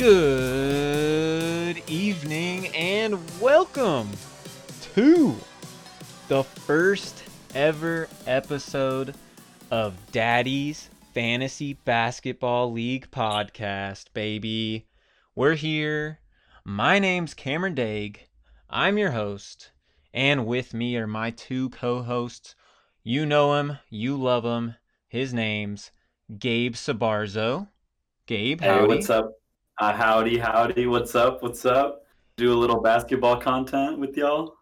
Good evening and welcome to the first ever episode of Daddy's Fantasy Basketball League podcast, baby. We're here. My name's Cameron Daig. I'm your host, and with me are my two co-hosts. You know him, you love him. His name's Gabe Sabarzo. Gabe, howdy. Hey, what's up? Uh, howdy, howdy. What's up? What's up? Do a little basketball content with y'all.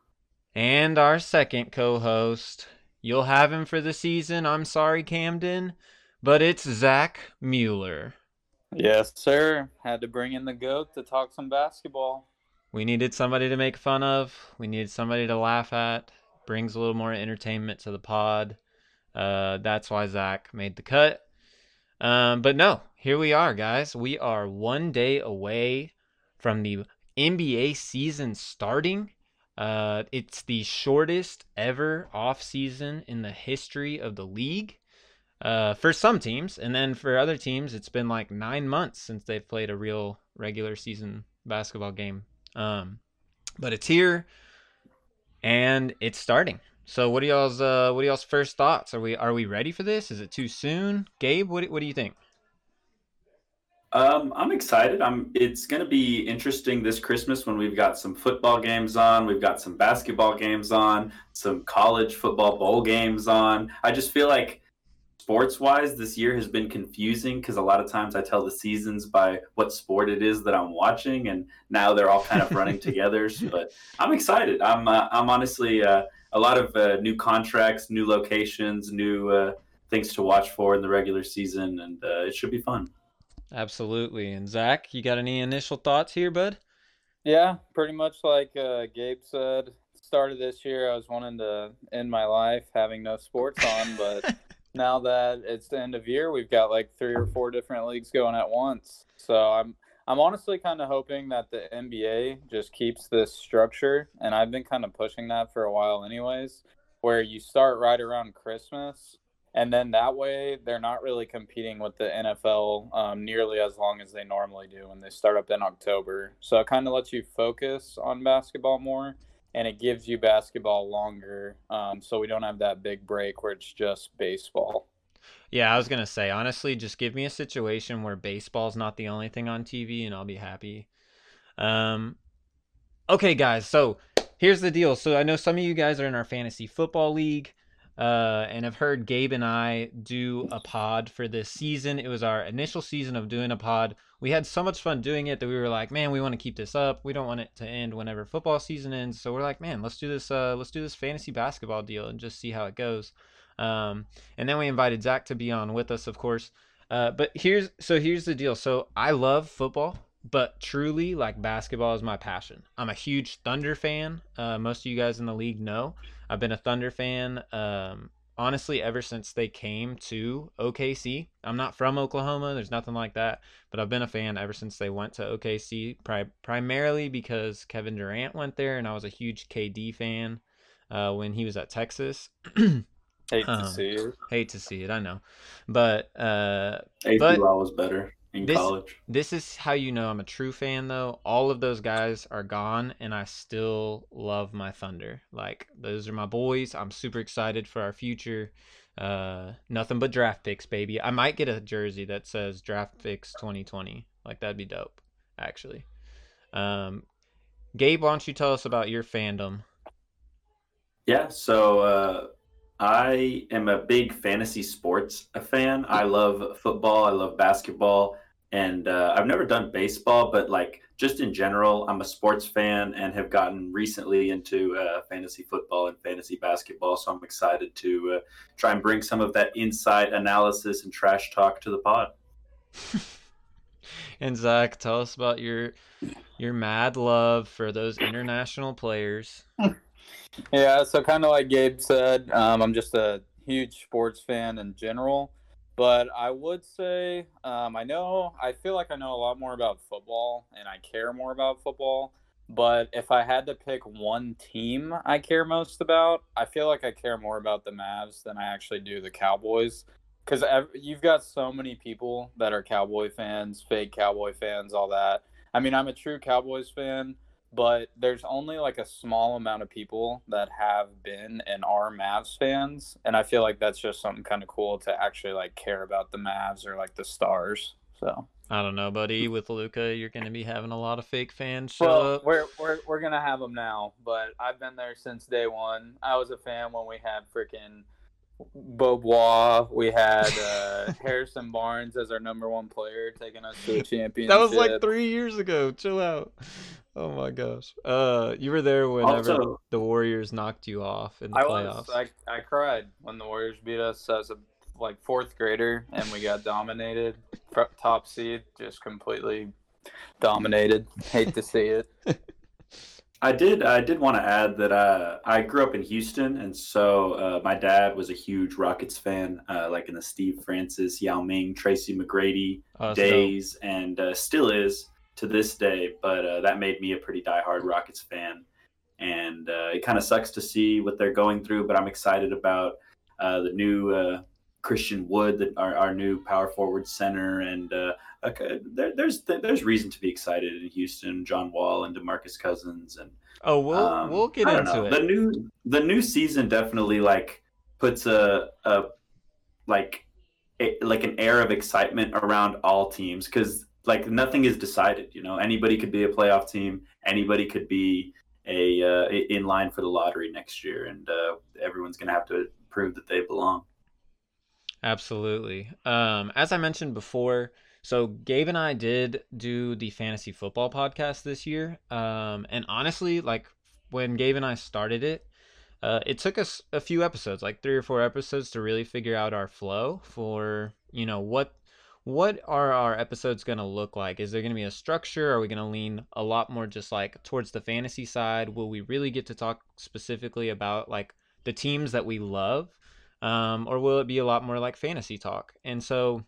And our second co host. You'll have him for the season. I'm sorry, Camden, but it's Zack Mueller. Yes, sir. Had to bring in the goat to talk some basketball. We needed somebody to make fun of. We needed somebody to laugh at. Brings a little more entertainment to the pod. Uh, that's why Zack made the cut. Um, but no, here we are, guys. We are one day away from the NBA season starting. Uh, it's the shortest ever off season in the history of the league. Uh, for some teams, and then for other teams, it's been like nine months since they've played a real regular season basketball game. Um, but it's here, and it's starting. So, what are y'all's uh, what are y'all's first thoughts? Are we are we ready for this? Is it too soon? Gabe, what what do you think? Um, I'm excited. I'm. It's going to be interesting this Christmas when we've got some football games on, we've got some basketball games on, some college football bowl games on. I just feel like sports wise, this year has been confusing because a lot of times I tell the seasons by what sport it is that I'm watching, and now they're all kind of running together. But I'm excited. I'm. Uh, I'm honestly uh, a lot of uh, new contracts, new locations, new uh, things to watch for in the regular season, and uh, it should be fun. Absolutely. And Zack, you got any initial thoughts here, bud? Yeah, pretty much like uh, Gabe said. Started this year, I was wanting to end my life having no sports on, but now that it's the end of year, we've got like three or four different leagues going at once. So I'm I'm honestly kind of hoping that the NBA just keeps this structure, and I've been kind of pushing that for a while, anyways, where you start right around Christmas and then that way they're not really competing with the NFL um, nearly as long as they normally do when they start up in October. So it kind of lets you focus on basketball more, and it gives you basketball longer, um, so we don't have that big break where it's just baseball. Yeah, I was gonna say honestly, just give me a situation where baseball's not the only thing on TV, and I'll be happy. Um, okay, guys, so here's the deal. So I know some of you guys are in our fantasy football league uh, and I've heard Gabe and I do a pod for this season. It was our initial season of doing a pod. We had so much fun doing it that we were like, man, we want to keep this up. We don't want it to end whenever football season ends. So we're like, man, let's do this. Uh, let's do this fantasy basketball deal and just see how it goes. Um, and then we invited Zach to be on with us, of course. Uh, but here's so here's the deal. So I love football but truly like basketball is my passion. I'm a huge thunder fan. Uh, most of you guys in the league know. I've been a thunder fan um, honestly ever since they came to okc i'm not from oklahoma there's nothing like that but i've been a fan ever since they went to okc pri- primarily because kevin durant went there and i was a huge kd fan uh, when he was at texas hate to um, see it hate to see it i know but uh ACL but, was better in this, college. This is how you know I'm a true fan, though. All of those guys are gone, and I still love my Thunder. Like those are my boys. I'm super excited for our future. Uh, nothing but draft picks, baby. I might get a jersey that says draft picks 2020. Like that'd be dope, actually. Um, Gabe, why don't you tell us about your fandom? Yeah, so uh, I am a big fantasy sports fan. I love football. I love basketball, and uh, I've never done baseball, but like just in general, I'm a sports fan and have gotten recently into uh, fantasy football and fantasy basketball. So I'm excited to uh, try and bring some of that insight analysis and trash talk to the pod. and Zack, tell us about your your mad love for those international players. Yeah, so kind of like Gabe said, um, I'm just a huge sports fan in general. But I would say um, I know I feel like I know a lot more about football and I care more about football. But if I had to pick one team I care most about, I feel like I care more about the Mavs than I actually do the Cowboys. because you've got so many people that are Cowboy fans, fake Cowboy fans, all that. I mean, I'm a true Cowboys fan, but there's only like a small amount of people that have been and are Mavs fans, and I feel like that's just something kind of cool to actually like care about the Mavs or like the Stars. So I don't know, buddy. With Luka, you're going to be having a lot of fake fans show well, up. We're, we're, we're going to have them now, but I've been there since day one. I was a fan when we had freaking Beaubois. We had uh, Harrison Barnes as our number one player, taking us to a championship. That was like three years ago. Chill out. Oh my gosh. Uh, you were there whenever also, the Warriors knocked you off in the I playoffs. Was, I I cried when the Warriors beat us as a like fourth grader, and we got dominated. Top seed, just completely dominated. Hate to see it. I did. I did want to add that uh, I grew up in Houston, and so uh, my dad was a huge Rockets fan, uh, like in the Steve Francis, Yao Ming, Tracy McGrady days, so... and uh, still is to this day. But uh, that made me a pretty diehard Rockets fan, and uh, it kind of sucks to see what they're going through. But I'm excited about the new Christian Wood, that our, our new power forward center, and uh, okay, there, there's there's reason to be excited in Houston. John Wall and Demarcus Cousins, and oh, we'll um, we'll get into know. it. The new the new season definitely like puts a a like a, like an air of excitement around all teams because like nothing is decided. You know, anybody could be a playoff team. Anybody could be a uh, in line for the lottery next year, and uh, everyone's gonna have to prove that they belong. Absolutely. Um, as I mentioned before, so Gabe and I did do the fantasy football podcast this year. Um, and honestly, like when Gabe and I started it, uh, it took us a few episodes, like three or four episodes, to really figure out our flow for you know what what are our episodes going to look like? Is there going to be a structure? Are we going to lean a lot more just like towards the fantasy side? Will we really get to talk specifically about like the teams that we love? Um, or will it be a lot more like fantasy talk? And so,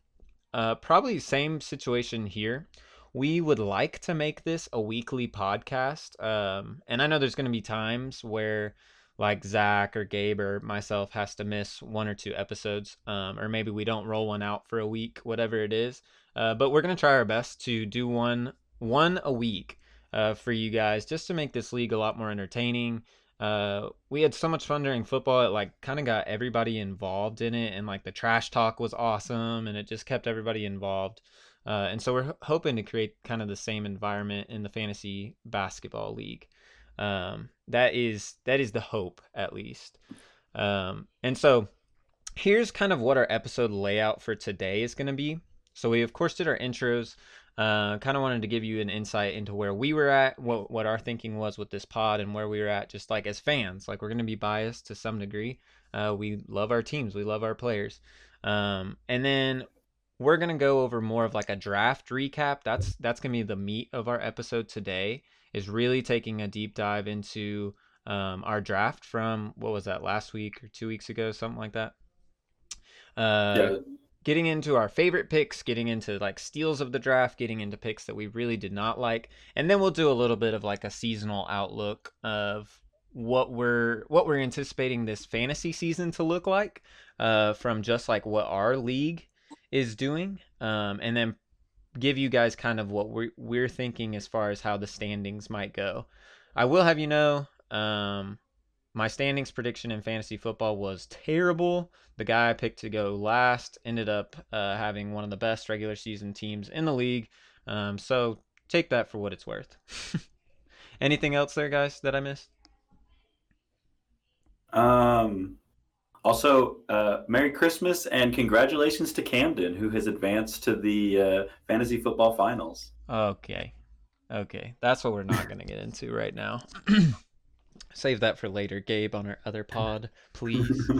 uh, probably same situation here. We would like to make this a weekly podcast, um, and I know there's going to be times where like Zack or Gabe or myself has to miss one or two episodes, um, or maybe we don't roll one out for a week, whatever it is. Uh, but we're gonna try our best to do one one a week uh, for you guys, just to make this league a lot more entertaining. Uh, we had so much fun during football. It like kind of got everybody involved in it, and like the trash talk was awesome, and it just kept everybody involved. Uh, and so we're hoping to create kind of the same environment in the fantasy basketball league. Um, that is that is the hope, at least. Um, and so here's kind of what our episode layout for today is going to be. So we of course did our intros. Uh, kind of wanted to give you an insight into where we were at, what what our thinking was with this pod, and where we were at, just like as fans. Like we're gonna be biased to some degree. Uh, we love our teams, we love our players, um, and then we're gonna go over more of like a draft recap. That's that's gonna be the meat of our episode today. Is really taking a deep dive into um, our draft from what was that last week or two weeks ago, something like that. Uh, yeah getting into our favorite picks, getting into like steals of the draft, getting into picks that we really did not like, and then we'll do a little bit of like a seasonal outlook of what we're what we're anticipating this fantasy season to look like uh, from just like what our league is doing, um, and then give you guys kind of what we're we're thinking as far as how the standings might go. I will have you know. Um, my standings prediction in fantasy football was terrible. The guy I picked to go last ended up uh, having one of the best regular season teams in the league. Um, so take that for what it's worth. Anything else there, guys, that I missed? Um, also, uh, Merry Christmas and congratulations to Camden, who has advanced to the uh, fantasy football finals. Okay. Okay. That's what we're not going to get into right now. Save that for later, Gabe, on our other pod, please.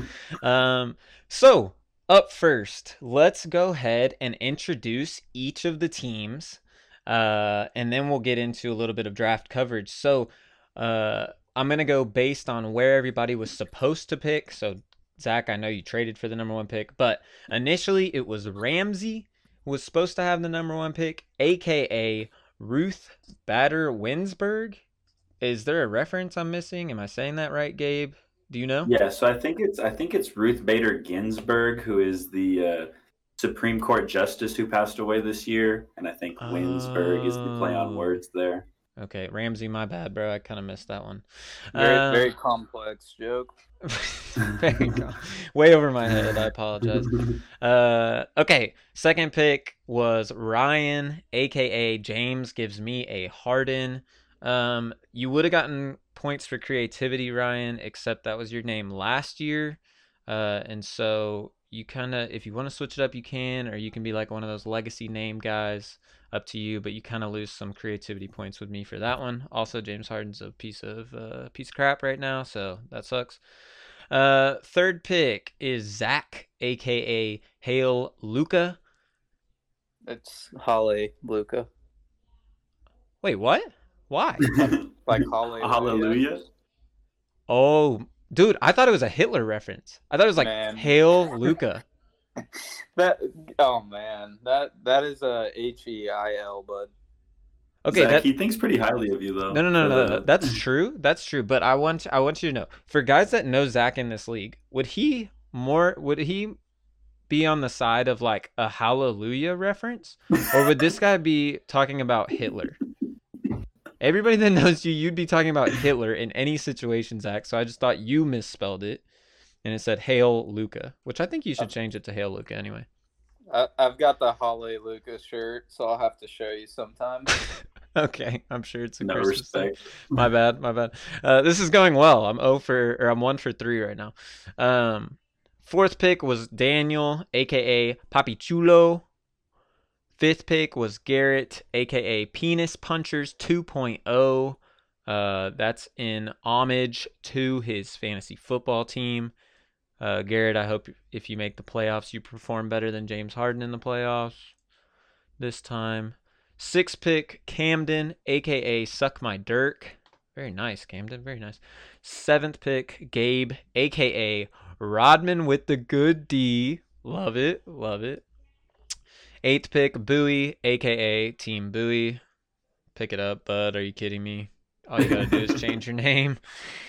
um, so, up first, let's go ahead and introduce each of the teams, uh, and then we'll get into a little bit of draft coverage. So, uh, I'm going to go based on where everybody was supposed to pick. So, Zack, I know you traded for the number one pick, but initially it was Ramsey was supposed to have the number one pick, aka Ruth Bader Winsberg. Is there a reference I'm missing? Am I saying that right, Gabe? Do you know? Yeah, so I think it's I think it's Ruth Bader Ginsburg who is the uh, Supreme Court justice who passed away this year, and I think Winsburg is the play on Oh. words there. Okay, Ramsey, my bad, bro. I kind of missed that one. Very, Uh, very complex joke. very co- way over my head. I apologize. Uh, okay, second pick was Ryan, aka James, gives me a Harden. Um, you would have gotten points for creativity, Ryan, except that was your name last year. Uh, and so you kind of, if you want to switch it up, you can, or you can be like one of those legacy name guys. Up to you, but you kind of lose some creativity points with me for that one. Also, James Harden's a piece of uh, piece of crap right now, so that sucks. Uh, third pick is Zack, aka Hale Luka. It's Holly Luka. Wait, what? Why? Like Holly. Hallelujah. Oh, dude, I thought it was a Hitler reference. I thought it was like Man. Hail Luka. That oh man, that that is a H E I L, bud. Okay, Zack, that he thinks pretty highly of you, though. no, no, no, no, no. That's true. That's true. But I want, I want you to know, for guys that know Zack in this league, would he more, would he be on the side of like a Hallelujah reference, or would this guy be talking about Hitler? Everybody that knows you, you'd be talking about Hitler in any situation, Zack. So I just thought you misspelled it, and it said Hail Luka, which I think you should change it to Hail Luka anyway. I, I've got the Holly Luka shirt, so I'll have to show you sometime. Okay, I'm sure it's a no Christmas thing. my bad, my bad. Uh, this is going well. I'm 0 for or I'm 1 for 3 right now. Um, fourth pick was Daniel, aka Papi Chulo. Fifth pick was Garrett, aka Penis Punchers 2.0. Uh, that's in homage to his fantasy football team. Uh, Garrett, I hope if you make the playoffs, you perform better than James Harden in the playoffs this time. Sixth pick, Camden, aka Suck My Dirk. Very nice, Camden. Very nice. Seventh pick, Gabe, aka Rodman with the good D. Love it. Love it. Eighth pick, Bowie, aka Team Bowie. Pick it up, bud. Are you kidding me? All you gotta do is change your name.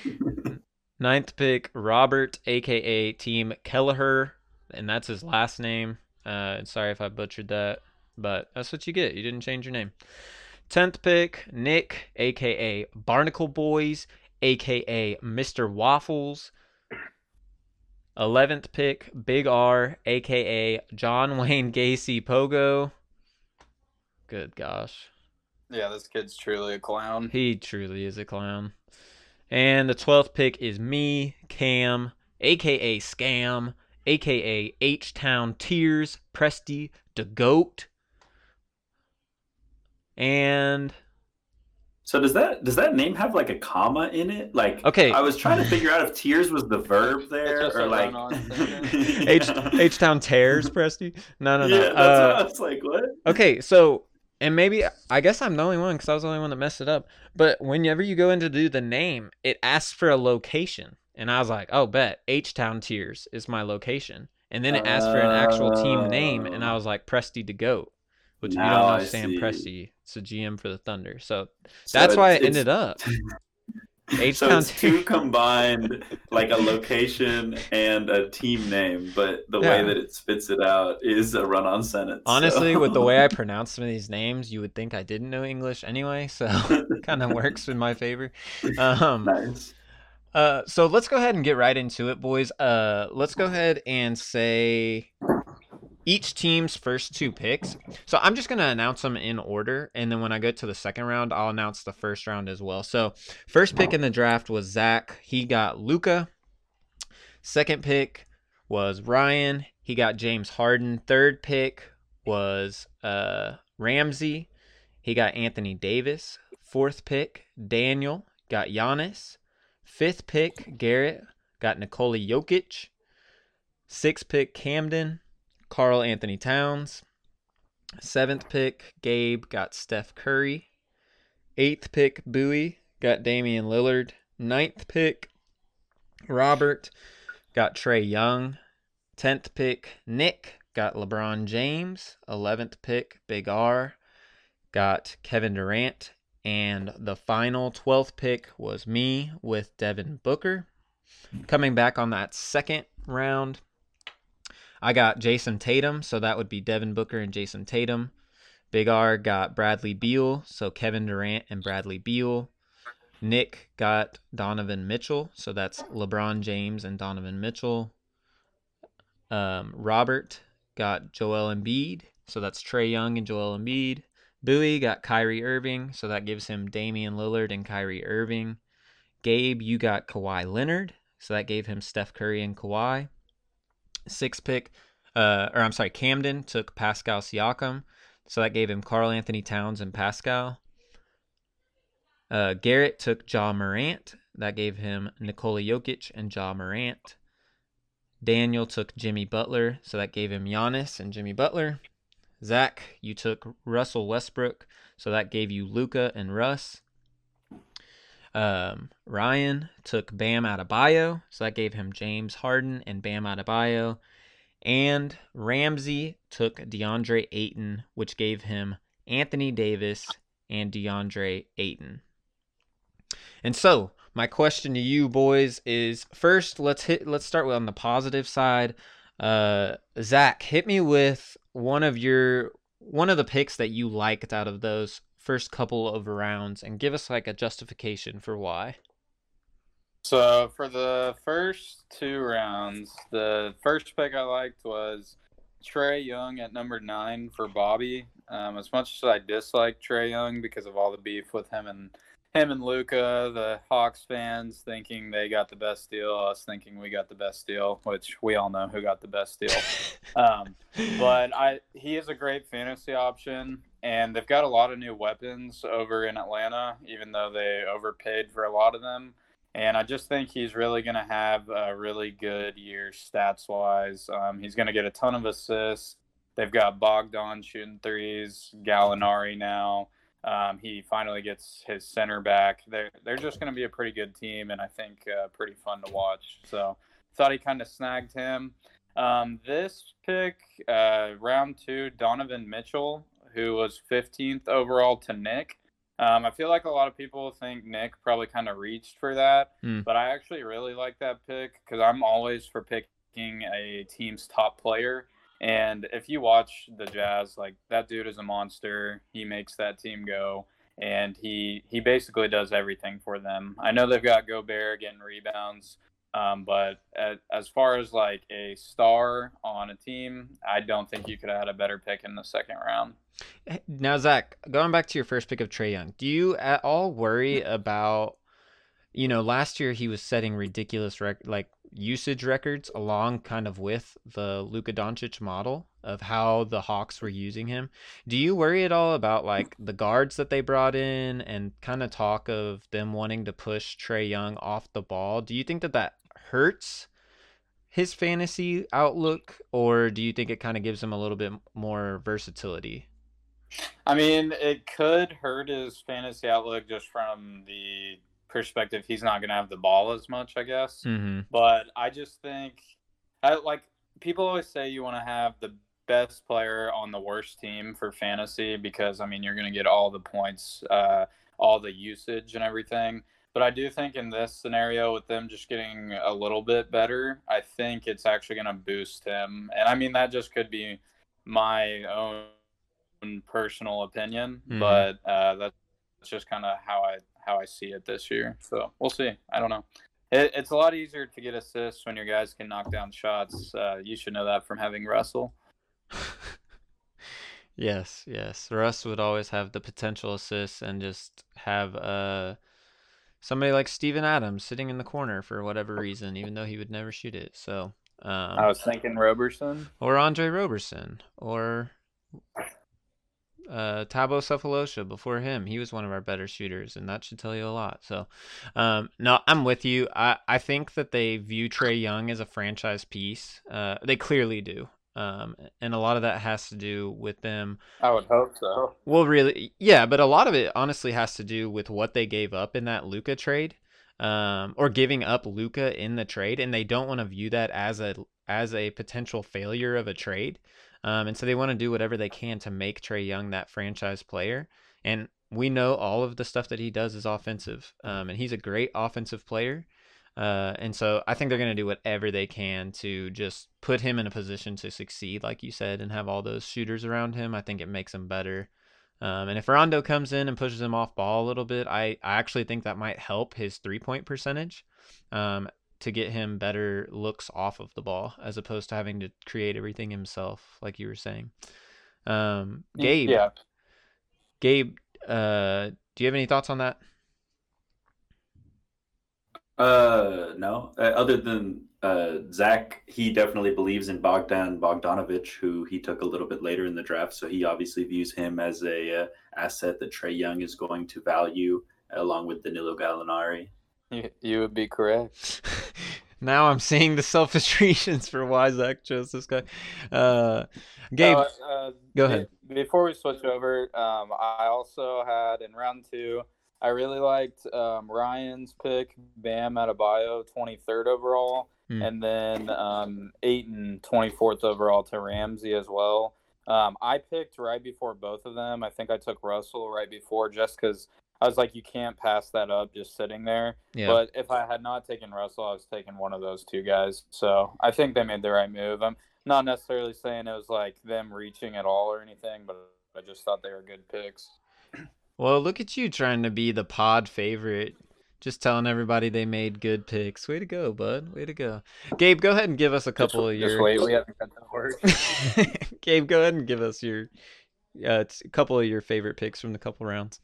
Ninth pick, Robert, aka Team Kelleher, and that's his last name. Uh, sorry if I butchered that, but that's what you get. You didn't change your name. Tenth pick, Nick, aka Barnacle Boys, aka Mr. Waffles. Eleventh pick, Big R, aka John Wayne Gacy Pogo. Good gosh. yeah, this kid's truly a clown. He truly is a clown. And the 12th pick is me, Cam, aka Scam, aka H Town Tears, Presty, the Goat. And So does that does that name have like a comma in it? Like, Okay. I was trying to figure out if tears was the verb there or like. H H Town Tears, Presty. No, no, no. Yeah, that's Uh, what I was like, what? Okay, so and maybe I guess I'm the only one because I was the only one that messed it up. But whenever you go in to do the name, it asks for a location, and I was like, "Oh, bet H Town Tears is my location." And then it asked for an actual team name, and I was like, "Presty to Goat," which if you don't Now know I Sam see. Presty. It's a GM for the Thunder, so So that's why it ended up. H So it's two combined, like a location and a team name, but the Yeah. way that it spits it out is a run-on sentence. Honestly, so- with the way I pronounce some of these names, you would think I didn't know English anyway, so it kind of works in my favor. Um, nice. Uh, so let's go ahead and get right into it, boys. Uh, let's go ahead and say each team's first two picks. So I'm just gonna announce them in order, and then when I get to the second round, I'll announce the first round as well. So first pick in the draft was Zack. He got Luka. Second pick was Ryan. He got James Harden. Third pick was uh Ramsey. He got Anthony Davis. Fourth pick, Daniel got Giannis. Fifth pick, Garrett got Nikola Jokic. Sixth pick, Camden, Karl Anthony Towns. Seventh pick, Gabe got Steph Curry. Eighth pick, Bowie got Damian Lillard. Ninth pick, Robert got Trae Young. Tenth pick, Nick got LeBron James. Eleventh pick, Big R got Kevin Durant. And the final 12th pick was me with Devin Booker. coming back on that second round, I got Jayson Tatum, so that would be Devin Booker and Jayson Tatum. Big R got Bradley Beal, so Kevin Durant and Bradley Beal. Nick got Donovan Mitchell, so that's LeBron James and Donovan Mitchell. Um, Robert got Joel Embiid, so that's Trae Young and Joel Embiid. Bowie got Kyrie Irving, so that gives him Damian Lillard and Kyrie Irving. Gabe, you got Kawhi Leonard, so that gave him Steph Curry and Kawhi. Six pick, uh, or I'm sorry, Camden took Pascal Siakam, so that gave him Karl Anthony Towns and Pascal. Uh, Garrett took Ja Morant, that gave him Nikola Jokic and Ja Morant. Daniel took Jimmy Butler, so that gave him Giannis and Jimmy Butler. Zack, you took Russell Westbrook, so that gave you Luka and Russ. Um, Ryan took Bam Adebayo, so that gave him James Harden and Bam Adebayo. And Ramsey took DeAndre Ayton, which gave him Anthony Davis and DeAndre Ayton. And so, my question to you boys is first let's hit let's start with on the positive side. Uh, Zack, hit me with one of your one of the picks that you liked out of those first couple of rounds and give us like a justification for why. So for the first two rounds, the first pick I liked was Trae Young at number nine for Bobby. Um, as much as I dislike Trae Young because of all the beef with him and him and Luka, the Hawks fans thinking they got the best deal, us thinking we got the best deal, which we all know who got the best deal. um, but I, he is a great fantasy option, and they've got a lot of new weapons over in Atlanta, even though they overpaid for a lot of them. And I just think he's really going to have a really good year stats wise. Um, he's going to get a ton of assists. They've got Bogdan shooting threes, Gallinari now. Um, he finally gets his center back. They're they're just going to be a pretty good team, and I think uh, pretty fun to watch. So thought he kind of snagged him. Um, this pick, uh, round two, Donovan Mitchell, who was 15th overall to Nick. Um, I feel like a lot of people think Nick probably kind of reached for that, Mm. but I actually really like that pick because I'm always for picking a team's top player. And if you watch the Jazz, like that dude is a monster. He makes that team go, and he he basically does everything for them. I know they've got Gobert getting rebounds, um, but at, as far as like a star on a team, I don't think you could have had a better pick in the second round. Now, Zack, going back to your first pick of Trae Young, do you at all worry about, you know, last year he was setting ridiculous rec- like usage records along kind of with the Luka Doncic model of how the Hawks were using him. Do you worry at all about like the guards that they brought in and kind of talk of them wanting to push Trae Young off the ball? Do you think that that hurts his fantasy outlook or do you think it kind of gives him a little bit more versatility? I mean, it could hurt his fantasy outlook just from the perspective he's not going to have the ball as much, I guess. Mhm. But I just think, I, like people always say, you want to have the best player on the worst team for fantasy because I mean you're going to get all the points, uh, all the usage and everything. But I do think in this scenario, with them just getting a little bit better, I think it's actually going to boost him. And I mean that just could be my own personal opinion, Mhm. but uh, that's just kind of how I how I see it this year. So we'll see. I don't know. It, it's a lot easier to get assists when your guys can knock down shots. Uh, you should know that from having Russell. yes, yes. Russ would always have the potential assists and just have uh somebody like Steven Adams sitting in the corner for whatever reason, even though he would never shoot it. So um, I was thinking Roberson. or Andre Roberson or uh, Thabo Sefolosha before him. He was one of our better shooters, and that should tell you a lot. So, um, no, I'm with you. I, I think that they view Trae Young as a franchise piece. Uh, they clearly do. Um, and a lot of that has to do with them. I would hope so. Well, really, yeah, but a lot of it honestly has to do with what they gave up in that Luka trade, um, or giving up Luka in the trade, and they don't want to view that as a as a potential failure of a trade. Um, and so they want to do whatever they can to make Trae Young that franchise player. And we know all of the stuff that he does is offensive, um, and he's a great offensive player. Uh, and so I think they're going to do whatever they can to just put him in a position to succeed, like you said, and have all those shooters around him. I think it makes him better. Um, and if Rondo comes in and pushes him off ball a little bit, I, I actually think that might help his three point percentage um, to get him better looks off of the ball as opposed to having to create everything himself, like you were saying. Um, Gabe, Yeah. Gabe, uh, do you have any thoughts on that? Uh, no. Uh, other than uh, Zack, he definitely believes in Bogdan Bogdanovich, who he took a little bit later in the draft. So he obviously views him as a uh, asset that Trae Young is going to value, along with Danilo Gallinari. You, you would be correct. now I'm seeing the selfish reasons for why Zack chose this guy. Uh, Gabe, Uh, uh, go ahead. Before we switch over, um, I also had in round two, I really liked um, Ryan's pick, Bam Adebayo, 23rd overall, Hmm. and then um, Ayton, 24th overall to Ramsey as well. Um, I picked right before both of them. I think I took Russell right before just because I was like, you can't pass that up just sitting there. yeah. But if I had not taken Russell, I was taking one of those two guys. So I think they made the right move. I'm not necessarily saying it was like them reaching at all or anything, but I just thought they were good picks. Well, look at you trying to be the pod favorite. Just telling everybody they made good picks. Way to go, bud. Way to go. Gabe, go ahead and give us a couple just, of just your wait, we haven't got to work. Gabe, go ahead and give us your uh, a couple of your favorite picks from the couple rounds.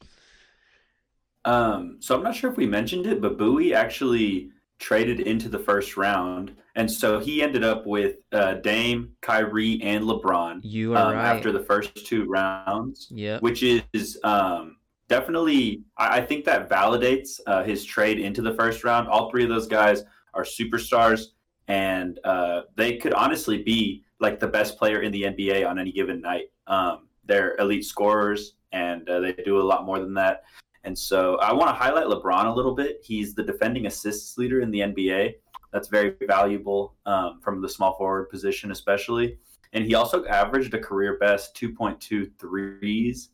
Um, so I'm not sure if we mentioned it, but Bowie actually traded into the first round, and so he ended up with uh, Dame, Kyrie, and LeBron You are um, right. after the first two rounds. Yep. which is um, definitely I, I think that validates uh, his trade into the first round. All three of those guys are superstars, and uh, they could honestly be like the best player in the NBA on any given night. Um, they're elite scorers, and uh, they do a lot more than that. And so I want to highlight LeBron a little bit. He's the defending assists leader in the NBA. That's very valuable um, from the small forward position, especially. And he also averaged a career best 2.2 threes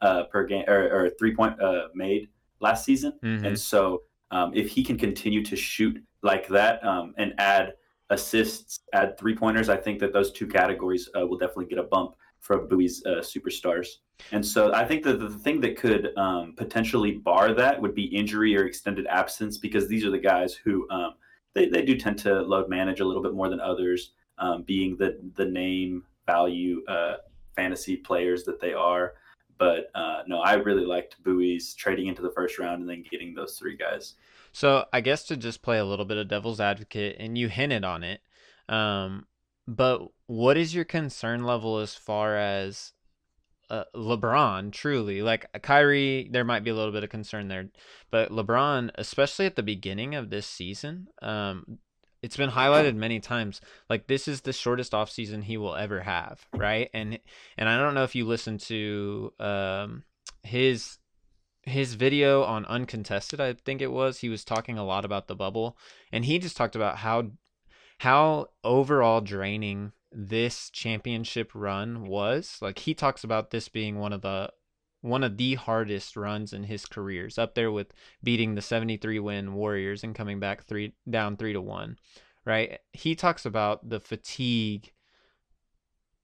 uh, per game or, or three point uh, made last season. Mhm. And so um, if he can continue to shoot like that um, and add assists, add three pointers, I think that those two categories uh, will definitely get a bump from Bowie's uh, superstars. And so I think that the thing that could um, potentially bar that would be injury or extended absence because these are the guys who um, they, they do tend to load manage a little bit more than others, um, being the, the name value uh, fantasy players that they are. But uh, no, I really liked Bowie's trading into the first round and then getting those three guys. So I guess to just play a little bit of devil's advocate, and you hinted on it, um, but what is your concern level as far as uh, LeBron? Truly, like Kyrie, there might be a little bit of concern there, but LeBron, especially at the beginning of this season, um, it's been highlighted many times. Like this is the shortest off season he will ever have, right? And and I don't know if you listened to um, his his video on uncontested i think it was he was talking a lot about the bubble and he just talked about how how overall draining this championship run was like he talks about this being one of the one of the hardest runs in his career. careers up there with beating the 73 win warriors and coming back three down three to one right he talks about the fatigue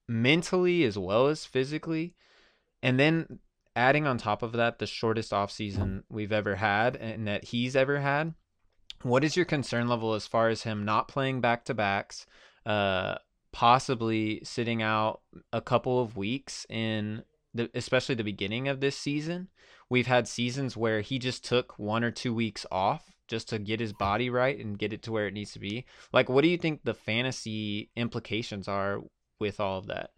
mentally as well as physically and then adding on top of that the shortest offseason we've ever had and that he's ever had what is your concern level as far as him not playing back to backs uh possibly sitting out a couple of weeks in the especially the beginning of this season we've had seasons where he just took one or two weeks off just to get his body right and get it to where it needs to be like what do you think the fantasy implications are with all of that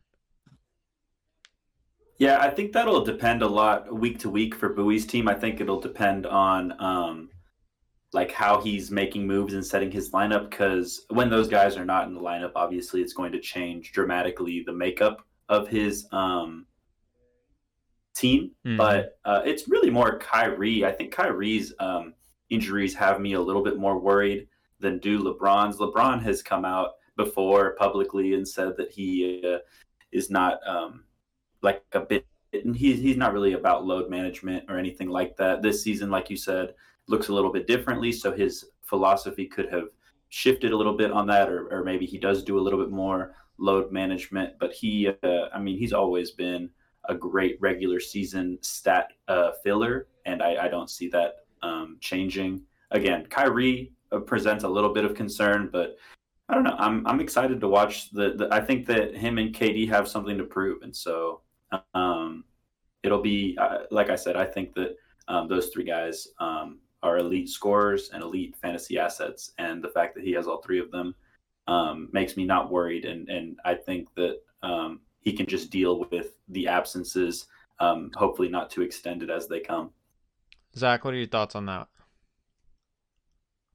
Yeah, I think that'll depend a lot week to week for Bowie's team. I think it'll depend on um, like how he's making moves and setting his lineup. Because when those guys are not in the lineup, obviously it's going to change dramatically the makeup of his um, team. Mhm. But uh, it's really more Kyrie. I think Kyrie's um, injuries have me a little bit more worried than do LeBron's. LeBron has come out before publicly and said that he uh, is not um, like a bit and he's he's not really about load management or anything like that. This season, like you said, looks a little bit differently. So his philosophy could have shifted a little bit on that, or, or maybe he does do a little bit more load management. But he, uh, I mean, he's always been a great regular season stat uh, filler, and I, I, don't see that um, changing. Again, Kyrie uh, presents a little bit of concern, but I don't know. I'm I'm excited to watch the, the I think that him and KD have something to prove, and so um, it'll be uh, like I said. I think that um, those three guys um, are elite scorers and elite fantasy assets, and the fact that he has all three of them um, makes me not worried. And and I think that um, he can just deal with the absences, um, hopefully not too extended as they come. Zack, what are your thoughts on that?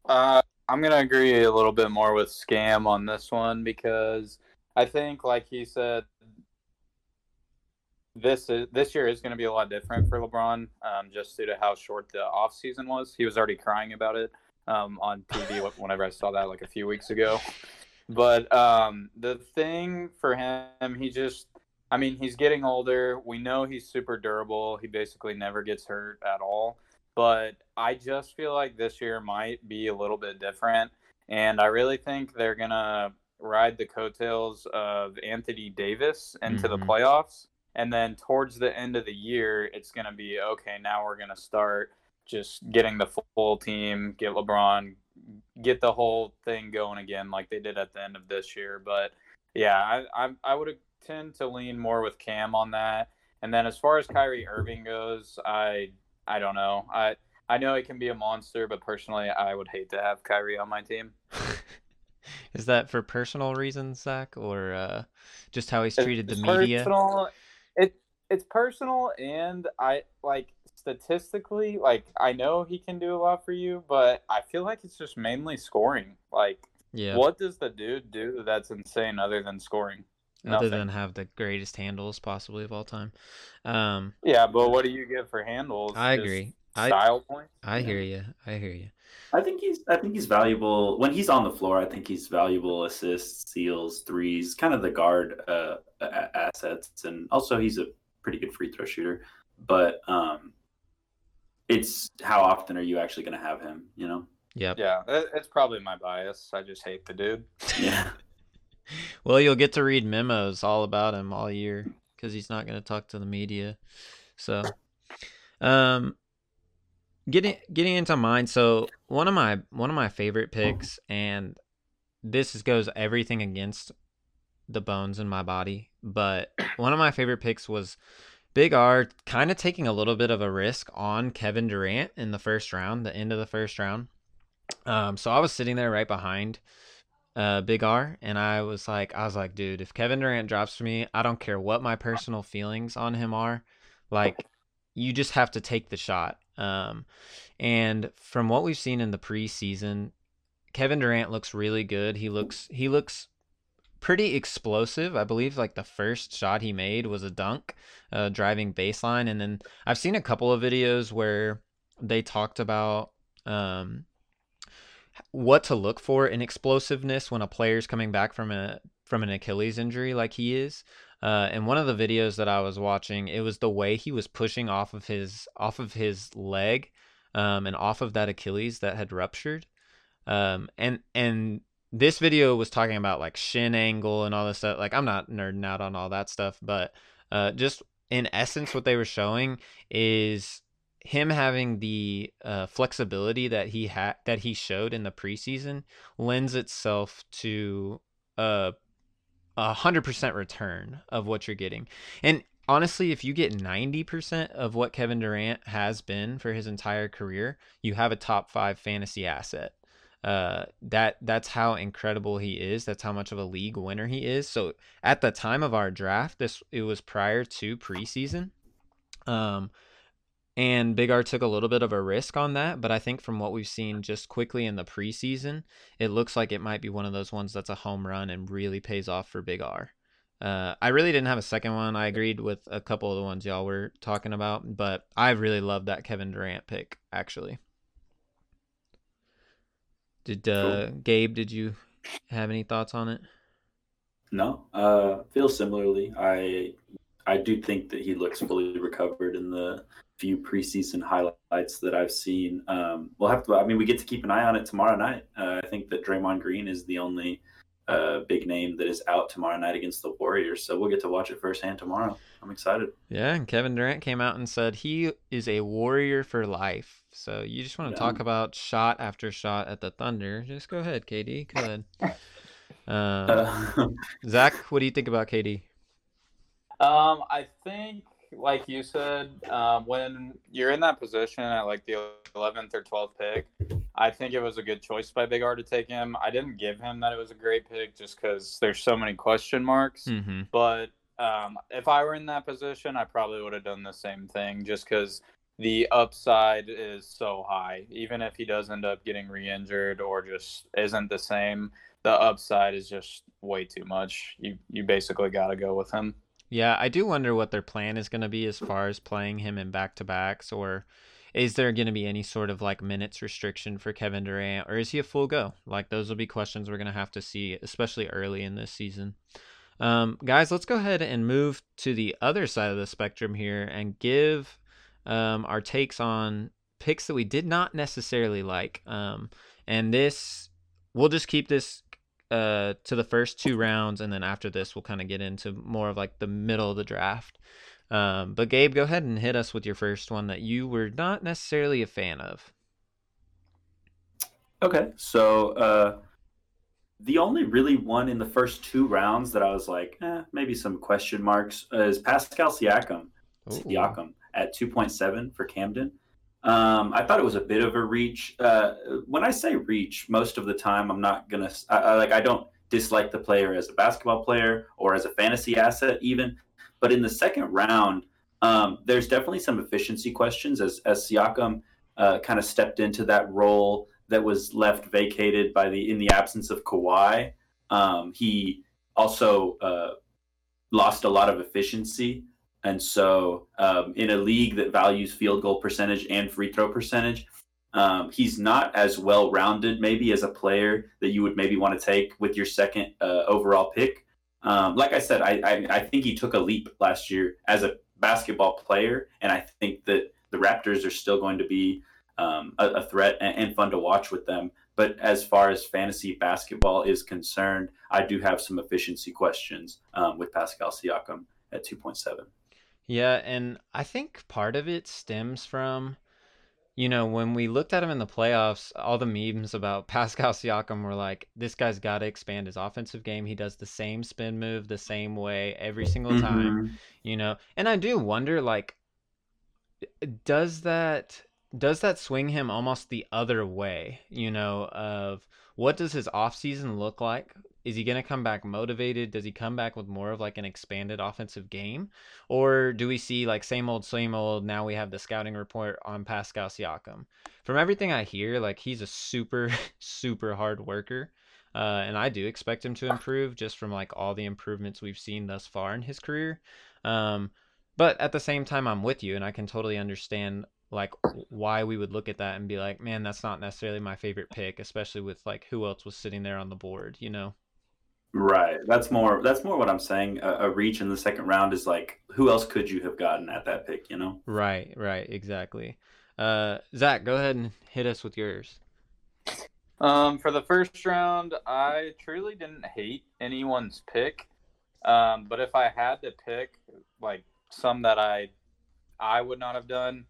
Uh, I'm gonna agree a little bit more with Scam on this one because I think, like he said, this is this year is going to be a lot different for LeBron, um, just due to how short the off season was. He was already crying about it um, on TV whenever I saw that like a few weeks ago. But um, the thing for him, he just, I mean, he's getting older. We know he's super durable. He basically never gets hurt at all. But I just feel like this year might be a little bit different. And I really think they're going to ride the coattails of Anthony Davis into mm-hmm. the playoffs and then towards the end of the year it's going to be okay now we're going to start just getting the full team get lebron get the whole thing going again like they did at the end of this year but yeah i i, I would tend to lean more with cam on that and then as far as kyrie irving goes i i don't know i I know he can be a monster, but personally, I would hate to have Kyrie on my team. Is that for personal reasons, Zack, or uh, just how he's treated it's the media? Personal, it it's personal, and I like statistically, like I know he can do a lot for you, but I feel like it's just mainly scoring. Like, yeah, what does the dude do that's insane other than scoring? Other than have the greatest handles possibly of all time. Um, yeah, but what do you get for handles? I agree. Style I, points. I yeah. hear you. I hear you. I think he's I think he's valuable when he's on the floor. I think he's valuable assists, seals, threes, kind of the guard uh, assets, and also he's a pretty good free throw shooter. But um, it's how often are you actually going to have him? You know? Yeah. Yeah, it's probably my bias. I just hate the dude. Yeah. well, you'll get to read memos all about him all year because he's not going to talk to the media. So, um, getting getting into mine so one of my one of my favorite picks and this goes everything against the bones in my body but one of my favorite picks was big r kind of taking a little bit of a risk on kevin durant in the first round the end of the first round um, so i was sitting there right behind uh, big r and i was like i was like dude if kevin durant drops for me i don't care what my personal feelings on him are like you just have to take the shot um, and from what we've seen in the preseason, Kevin Durant looks really good. He looks he looks pretty explosive. I believe like the first shot he made was a dunk, uh, driving baseline, and then I've seen a couple of videos where they talked about um, what to look for in explosiveness when a player's coming back from a from an Achilles injury like he is. Uh, and one of the videos that I was watching, it was the way he was pushing off of his off of his leg, um, and off of that Achilles that had ruptured. Um, and and this video was talking about like shin angle and all this stuff. Like I'm not nerding out on all that stuff, but uh, just in essence, what they were showing is him having the uh, flexibility that he had that he showed in the preseason lends itself to a a hundred percent return of what you're getting. And honestly, if you get 90% of what Kevin Durant has been for his entire career, you have a top five fantasy asset. Uh, that that's how incredible he is. That's how much of a league winner he is. So at the time of our draft, this it was prior to preseason. Um, and Big R took a little bit of a risk on that, but I think from what we've seen just quickly in the preseason, it looks like it might be one of those ones that's a home run and really pays off for Big R. Uh, I really didn't have a second one. I agreed with a couple of the ones y'all were talking about, but I really love that Kevin Durant pick, actually. Did uh, cool. Gabe, did you have any thoughts on it? No, uh, feel similarly. I I do think that he looks fully recovered in the few preseason highlights that I've seen. Um, we'll have to. I mean, we get to keep an eye on it tomorrow night. Uh, I think that Draymond Green is the only uh, big name that is out tomorrow night against the Warriors, so we'll get to watch it firsthand tomorrow. I'm excited. Yeah, and Kevin Durant came out and said he is a warrior for life. So you just want to yeah. talk about shot after shot at the Thunder? Just go ahead, KD. Go ahead. Uh, Zack, what do you think about KD? Um, I think like you said, um, when you're in that position at like the 11th or 12th pick, I think it was a good choice by Big R to take him. I didn't give him that it was a great pick just because there's so many question marks. Mm-hmm. But um, if I were in that position, I probably would have done the same thing just because the upside is so high. Even if he does end up getting re injured or just isn't the same, the upside is just way too much. You, you basically got to go with him. Yeah, I do wonder what their plan is going to be as far as playing him in back to backs, or is there going to be any sort of like minutes restriction for Kevin Durant, or is he a full go? Like, those will be questions we're going to have to see, especially early in this season. Um, guys, let's go ahead and move to the other side of the spectrum here and give um, our takes on picks that we did not necessarily like. Um, and this, we'll just keep this uh, to the first two rounds, and then after this, we'll kind of get into more of like the middle of the draft. Um, but Gabe, go ahead and hit us with your first one that you were not necessarily a fan of. Okay, so uh, the only really one in the first two rounds that I was like, eh, maybe some question marks is Pascal Siakam. Ooh. Siakam at 2.7 for Camden. Um, I thought it was a bit of a reach. Uh, when I say reach, most of the time I'm not gonna I, I, like I don't dislike the player as a basketball player or as a fantasy asset even, but in the second round, um, there's definitely some efficiency questions as as Siakam uh, kind of stepped into that role that was left vacated by the in the absence of Kawhi. Um, he also uh, lost a lot of efficiency and so, um, in a league that values field goal percentage and free throw percentage, um, he's not as well rounded, maybe, as a player that you would maybe want to take with your second uh, overall pick. Um, like I said, I, I, I, think he took a leap last year as a basketball player, and I think that the Raptors are still going to be um, a, a, threat and, and fun to watch with them. But as far as fantasy basketball is concerned, I do have some efficiency questions um, with Pascal Siakam at 2.7. Yeah, and I think part of it stems from, you know, when we looked at him in the playoffs, all the memes about Pascal Siakam were like, this guy's got to expand his offensive game. He does the same spin move the same way every single time, mm-hmm. you know. And I do wonder, like, does that does that swing him almost the other way, you know, of what does his offseason look like? Is he going to come back motivated? Does he come back with more of like an expanded offensive game? Or do we see like same old, same old? Now we have the scouting report on Pascal Siakam. From everything I hear, like he's a super, super hard worker. Uh, and I do expect him to improve just from like all the improvements we've seen thus far in his career. Um, but at the same time, I'm with you, and I can totally understand like why we would look at that and be like, man, that's not necessarily my favorite pick, especially with like who else was sitting there on the board, you know? Right. That's more. That's more what I'm saying. A, a, reach in the second round is like, who else could you have gotten at that pick? You know. Right. Right. Exactly. Uh, Zack, go ahead and hit us with yours. Um, for the first round, I truly didn't hate anyone's pick. Um, but if I had to pick, like some that I, I would not have done.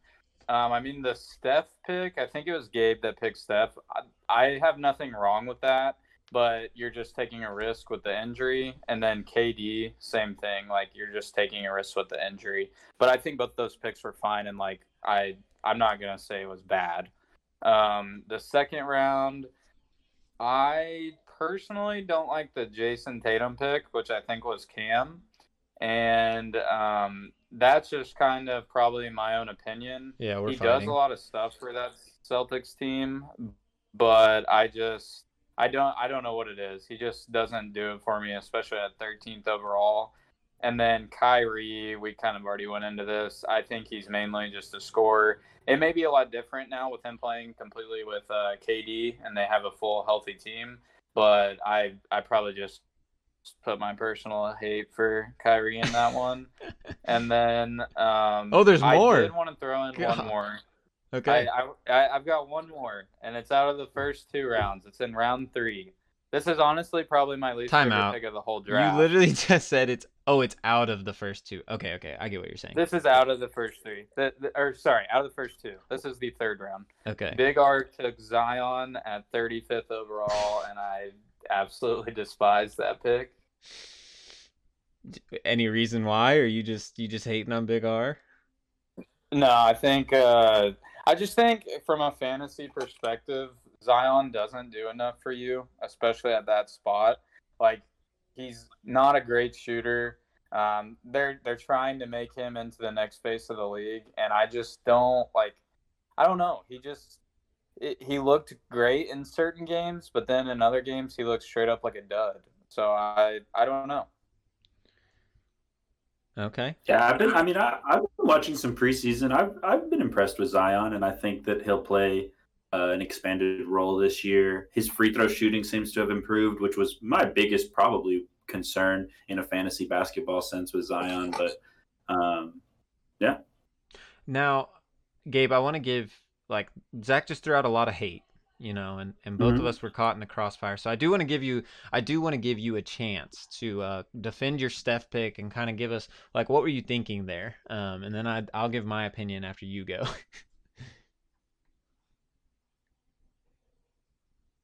Um, I mean the Steph pick. I think it was Gabe that picked Steph. I, I have nothing wrong with that but you're just taking a risk with the injury. And then KD, same thing. Like you're just taking a risk with the injury. But I think both those picks were fine. And like I, I'm not gonna say it was bad. Um, the second round, I personally don't like the Jayson Tatum pick, which I think was Cam, and um, that's just kind of probably my own opinion. Yeah, we're he fighting. does a lot of stuff for that Celtics team, but I just I don't I don't know what it is. He just doesn't do it for me, especially at 13th overall. And then Kyrie, we kind of already went into this. I think he's mainly just a scorer. It may be a lot different now with him playing completely with uh, KD and they have a full healthy team. But I I probably just just put my personal hate for Kyrie in that one. and then um, Oh, there's more. I more. did want to throw in God. one more. Okay. I, I, I've got one more, and it's out of the first two rounds. It's in round three. This is honestly probably my least Time favorite out. pick of the whole draft. you literally just said it's oh, it's out of the first two. Okay, okay. I get what you're saying. This is out of the first three. The, the, or sorry, out of the first two. This is the third round. Okay. Big R took Zion at 35th overall, and I absolutely despise that pick. Any reason why or you just you just hating on Big R? No, I think uh, I just think from a fantasy perspective, Zion doesn't do enough for you, especially at that spot. Like he's not a great shooter. Um, they're they're trying to make him into the next face of the league, and I just don't like. I don't know. He just it, he looked great in certain games, but then in other games he looked straight up like a dud. So I I don't know. Okay. Yeah, I've been. I mean, I, I've been watching some preseason. I've I've been impressed with Zion, and I think that he'll play uh, an expanded role this year. His free throw shooting seems to have improved, which was my biggest probably concern in a fantasy basketball sense with Zion. But um, yeah. Now, Gabe, I want to give like Zack just threw out a lot of hate, you know, and, and both of Mhm. us were caught in the crossfire. So I do want to give you I do want to give you a chance to uh, defend your Steph pick and kind of give us like what were you thinking there, um, and then I I'll give my opinion after you go.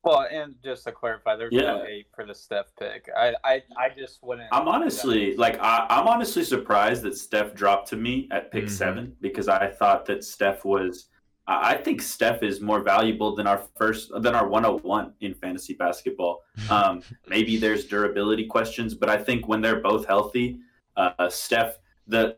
Well, and just to clarify, there's no Yeah. for the Steph pick. I I, I just wouldn't. I'm honestly like I, I'm honestly surprised that Steph dropped to me at pick Mhm. seven because I thought that Steph was. I think Steph is more valuable than our first than our 101 in fantasy basketball. Um, maybe there's durability questions, but I think when they're both healthy, uh, Steph the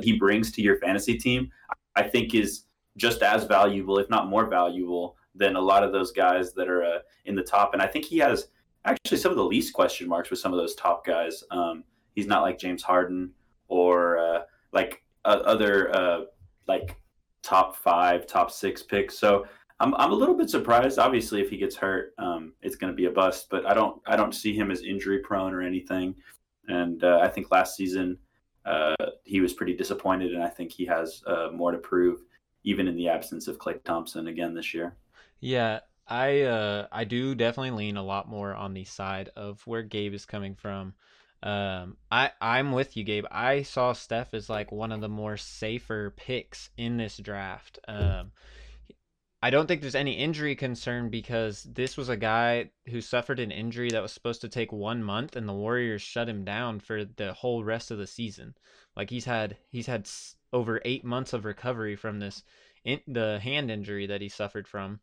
he brings to your fantasy team, I think is just as valuable, if not more valuable, than a lot of those guys that are uh, in the top. And I think he has actually some of the least question marks with some of those top guys. Um, he's not like James Harden or uh, like other uh, like top five, top six picks. So I'm I'm a little bit surprised. Obviously, if he gets hurt, um, it's going to be a bust. But I don't I don't see him as injury prone or anything. And uh, I think last season uh, he was pretty disappointed, and I think he has uh, more to prove, even in the absence of Klay Thompson again this year. Yeah, I uh I do definitely lean a lot more on the side of where Gabe is coming from. Um I I'm with you, Gabe. I saw Steph as like one of the more safer picks in this draft. Um I don't think there's any injury concern because this was a guy who suffered an injury that was supposed to take one month, and the Warriors shut him down for the whole rest of the season. Like he's had he's had over eight months of recovery from this in, the hand injury that he suffered from,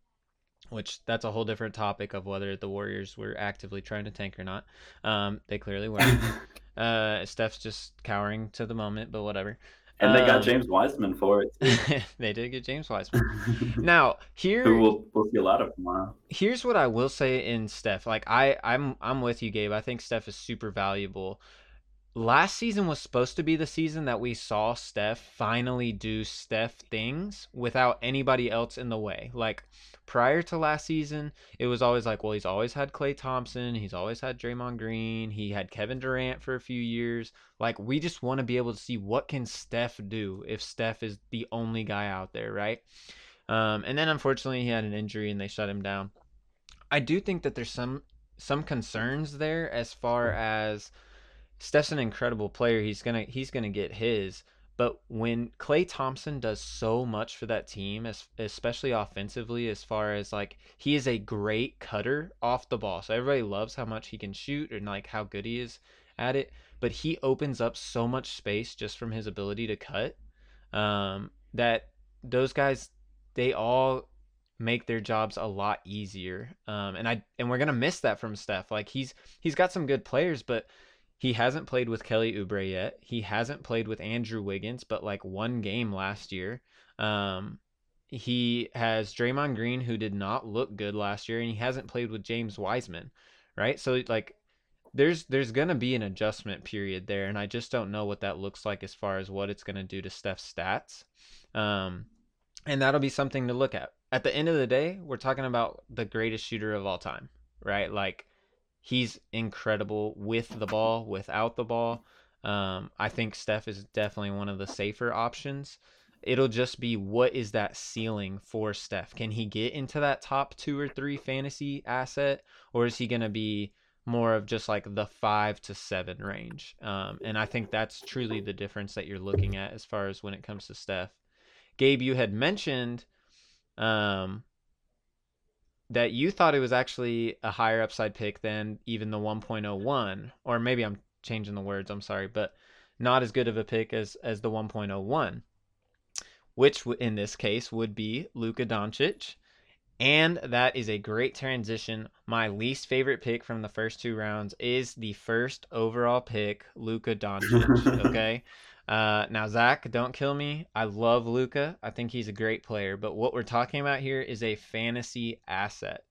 which that's a whole different topic of whether the Warriors were actively trying to tank or not. Um, they clearly weren't. uh, Steph's just cowering to the moment, but whatever. And they got Um, James Wiseman for it, they did get James Wiseman. Now here, who we'll, we'll see a lot of tomorrow. here's what I will say in Steph. Like I, I'm, I'm with you, Gabe. I think Steph is super valuable. Last season was supposed to be the season that we saw Steph finally do Steph things without anybody else in the way. Like prior to last season, it was always like, well, he's always had Klay Thompson, he's always had Draymond Green, he had Kevin Durant for a few years. Like we just want to be able to see what can Steph do if Steph is the only guy out there, right? Um, and then unfortunately he had an injury and they shut him down. I do think that there's some some concerns there as far as Steph's an incredible player. He's gonna he's gonna get his. But when Klay Thompson does so much for that team, as, especially offensively, as far as like he is a great cutter off the ball. So everybody loves how much he can shoot and like how good he is at it. But he opens up so much space just from his ability to cut um, that those guys they all make their jobs a lot easier. Um, and I and we're gonna miss that from Steph. Like he's he's got some good players, but he hasn't played with Kelly Oubre yet. He hasn't played with Andrew Wiggins, but like one game last year. Um, he has Draymond Green, who did not look good last year, and he hasn't played with James Wiseman, right? So like, there's there's gonna be an adjustment period there, and I just don't know what that looks like as far as what it's gonna do to Steph's stats. Um, and that'll be something to look at. At the end of the day, we're talking about the greatest shooter of all time. right? Like he's incredible with the ball, without the ball. Um, I think Steph is definitely one of the safer options. It'll just be what is that ceiling for Steph? Can he get into that top two or three fantasy asset, or is he going to be more of just like the five to seven range? Um, and I think that's truly the difference that you're looking at as far as when it comes to Steph. Gabe, you had mentioned um, that you thought it was actually a higher upside pick than even the 1.01, or maybe I'm changing the words. I'm sorry, but not as good of a pick as as the 1.01, which in this case would be Luka Doncic. And that is a great transition. My least favorite pick from the first two rounds is the first overall pick, Luka Doncic. okay. Uh, now, Zack, don't kill me. I love Luka. I think he's a great player. But what we're talking about here is a fantasy asset.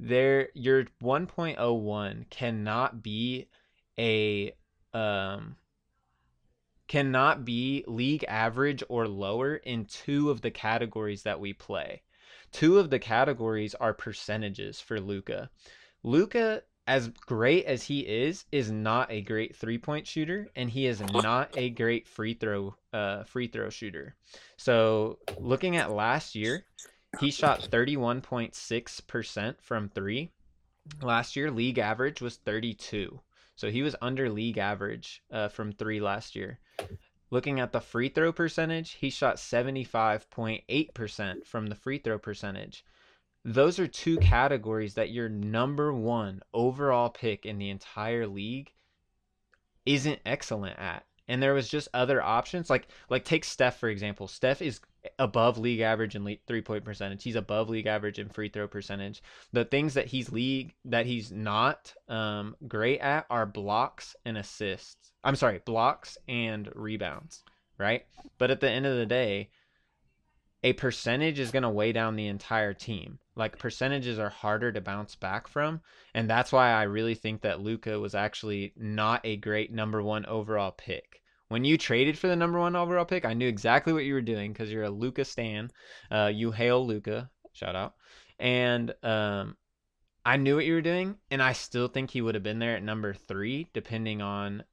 There, your 1.01 cannot be a um cannot be league average or lower in two of the categories that we play. Two of the categories are percentages for Luca. Luka, as great as he is, is not a great three point shooter, and he is not a great free throw uh, free throw shooter. So looking at last year, he shot 31.6% from three. Last year, league average was 32. So he was under league average uh, from three last year. Looking at the free throw percentage, he shot 75.8% from the free throw percentage. Those are two categories that your number one overall pick in the entire league isn't excellent at. And there was just other options like like take Steph for example. Steph is above league average in three point percentage. He's above league average in free throw percentage. The things that he's league that he's not um, great at are blocks and assists. I'm sorry, blocks and rebounds, right? But at the end of the day, a percentage is going to weigh down the entire team. Like percentages are harder to bounce back from, and that's why I really think that Luka was actually not a great number 1 overall pick when you traded for the number one overall pick, I knew exactly what you were doing because you're a Luka stan. Uh, you hail Luka, shout out, and um, I knew what you were doing, and I still think he would have been there at number three, depending on,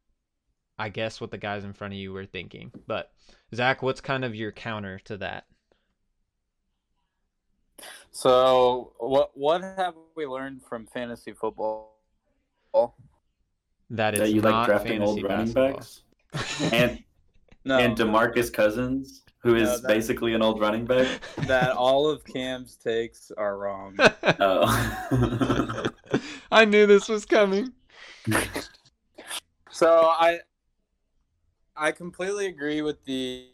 I guess, what the guys in front of you were thinking. But Zack, what's kind of your counter to that? So, what what have we learned from fantasy football? That is that you like drafting old running backs and no, and Demarcus Cousins, who is no, basically an old running back. That all of Cam's takes are wrong. oh. I knew this was coming. So I I completely agree with the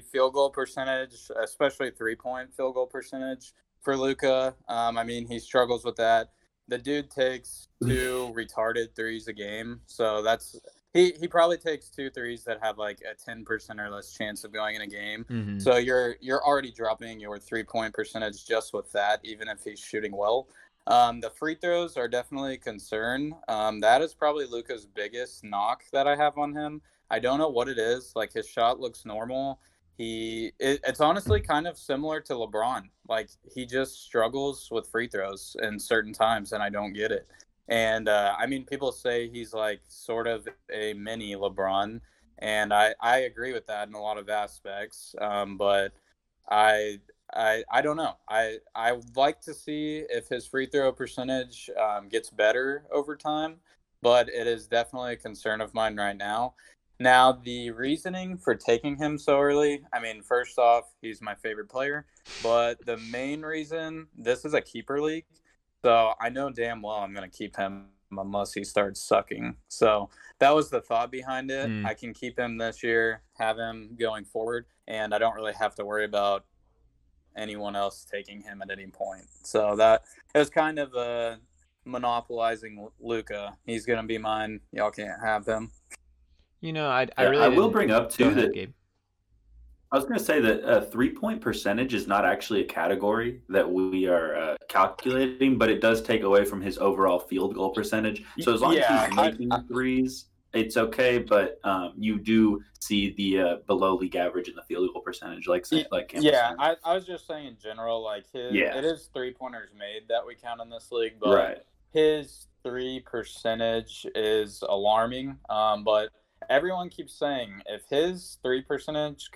field goal percentage, especially three point field goal percentage for Luka. Um, I mean, he struggles with that. The dude takes two retarded threes a game, so that's he he probably takes two threes that have like a 10% or less chance of going in a game. Mm-hmm. So you're you're already dropping your three point percentage just with that, even if he's shooting well. Um, the free throws are definitely a concern. Um, that is probably Luka's biggest knock that I have on him. I don't know what it is. Like his shot looks normal. He it, it's honestly kind of similar to LeBron. Like he just struggles with free throws in certain times, and I don't get it. And uh, I mean, people say he's like sort of a mini LeBron, and I I agree with that in a lot of aspects. Um, but I I I don't know. I I would like to see if his free throw percentage um, gets better over time, but it is definitely a concern of mine right now. Now, the reasoning for taking him so early, I mean, first off, he's my favorite player, but the main reason this is a keeper league. So I know damn well I'm going to keep him unless he starts sucking. So that was the thought behind it. Mm. I can keep him this year, have him going forward, and I don't really have to worry about anyone else taking him at any point. So that it was kind of uh, monopolizing Luka. He's going to be mine. Y'all can't have him. You know, I I, really I will bring up too that Gabe. I was going to say that uh, three point percentage is not actually a category that we are uh, calculating, but it does take away from his overall field goal percentage. So as long yeah, as he's making I, I, threes it's okay, but um, you do see the uh, below league average in the field goal percentage, like like Cam yeah. I, I was just saying in general, like his yeah. it is three pointers made that we count in this league, but right. his three percentage is alarming. Um, but everyone keeps saying if his three percentage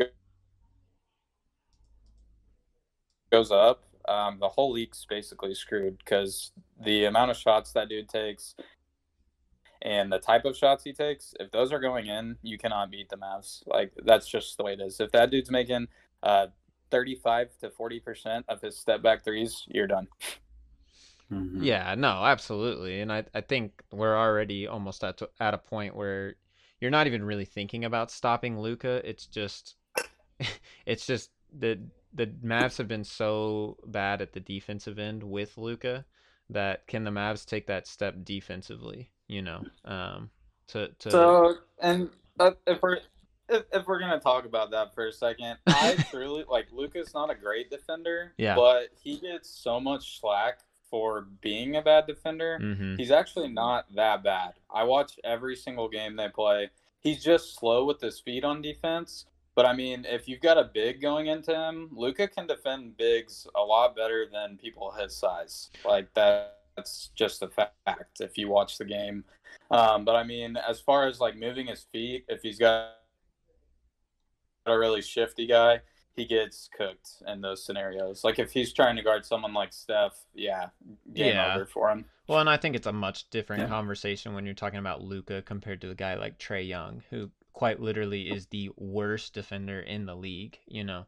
goes up, um, the whole league's basically screwed because the amount of shots that dude takes and the type of shots he takes, if those are going in, you cannot beat the Mavs. Like that's just the way it is. If that dude's making uh, 35 to 40 percent of his step back threes, you're done. Mm-hmm. Yeah, no, absolutely, and I I think we're already almost at to, at a point where you're not even really thinking about stopping Luka. It's just it's just the the Mavs have been so bad at the defensive end with Luka that can the Mavs take that step defensively? You know, um, to to so and if we're if, if we're gonna talk about that for a second, I truly like Luka's not a great defender, yeah, but he gets so much slack for being a bad defender. Mm-hmm. He's actually not that bad. I watch every single game they play. He's just slow with his feet on defense. But I mean, if you've got a big going into him, Luka can defend bigs a lot better than people his size. Like that. That's just a fact if you watch the game. Um, but I mean, as far as like moving his feet, if he's got a really shifty guy, he gets cooked in those scenarios. Like if he's trying to guard someone like Steph, yeah, game yeah. over for him. Well, and I think it's a much different yeah. conversation when you're talking about Luka compared to a guy like Trae Young, who quite literally is the worst defender in the league. You know,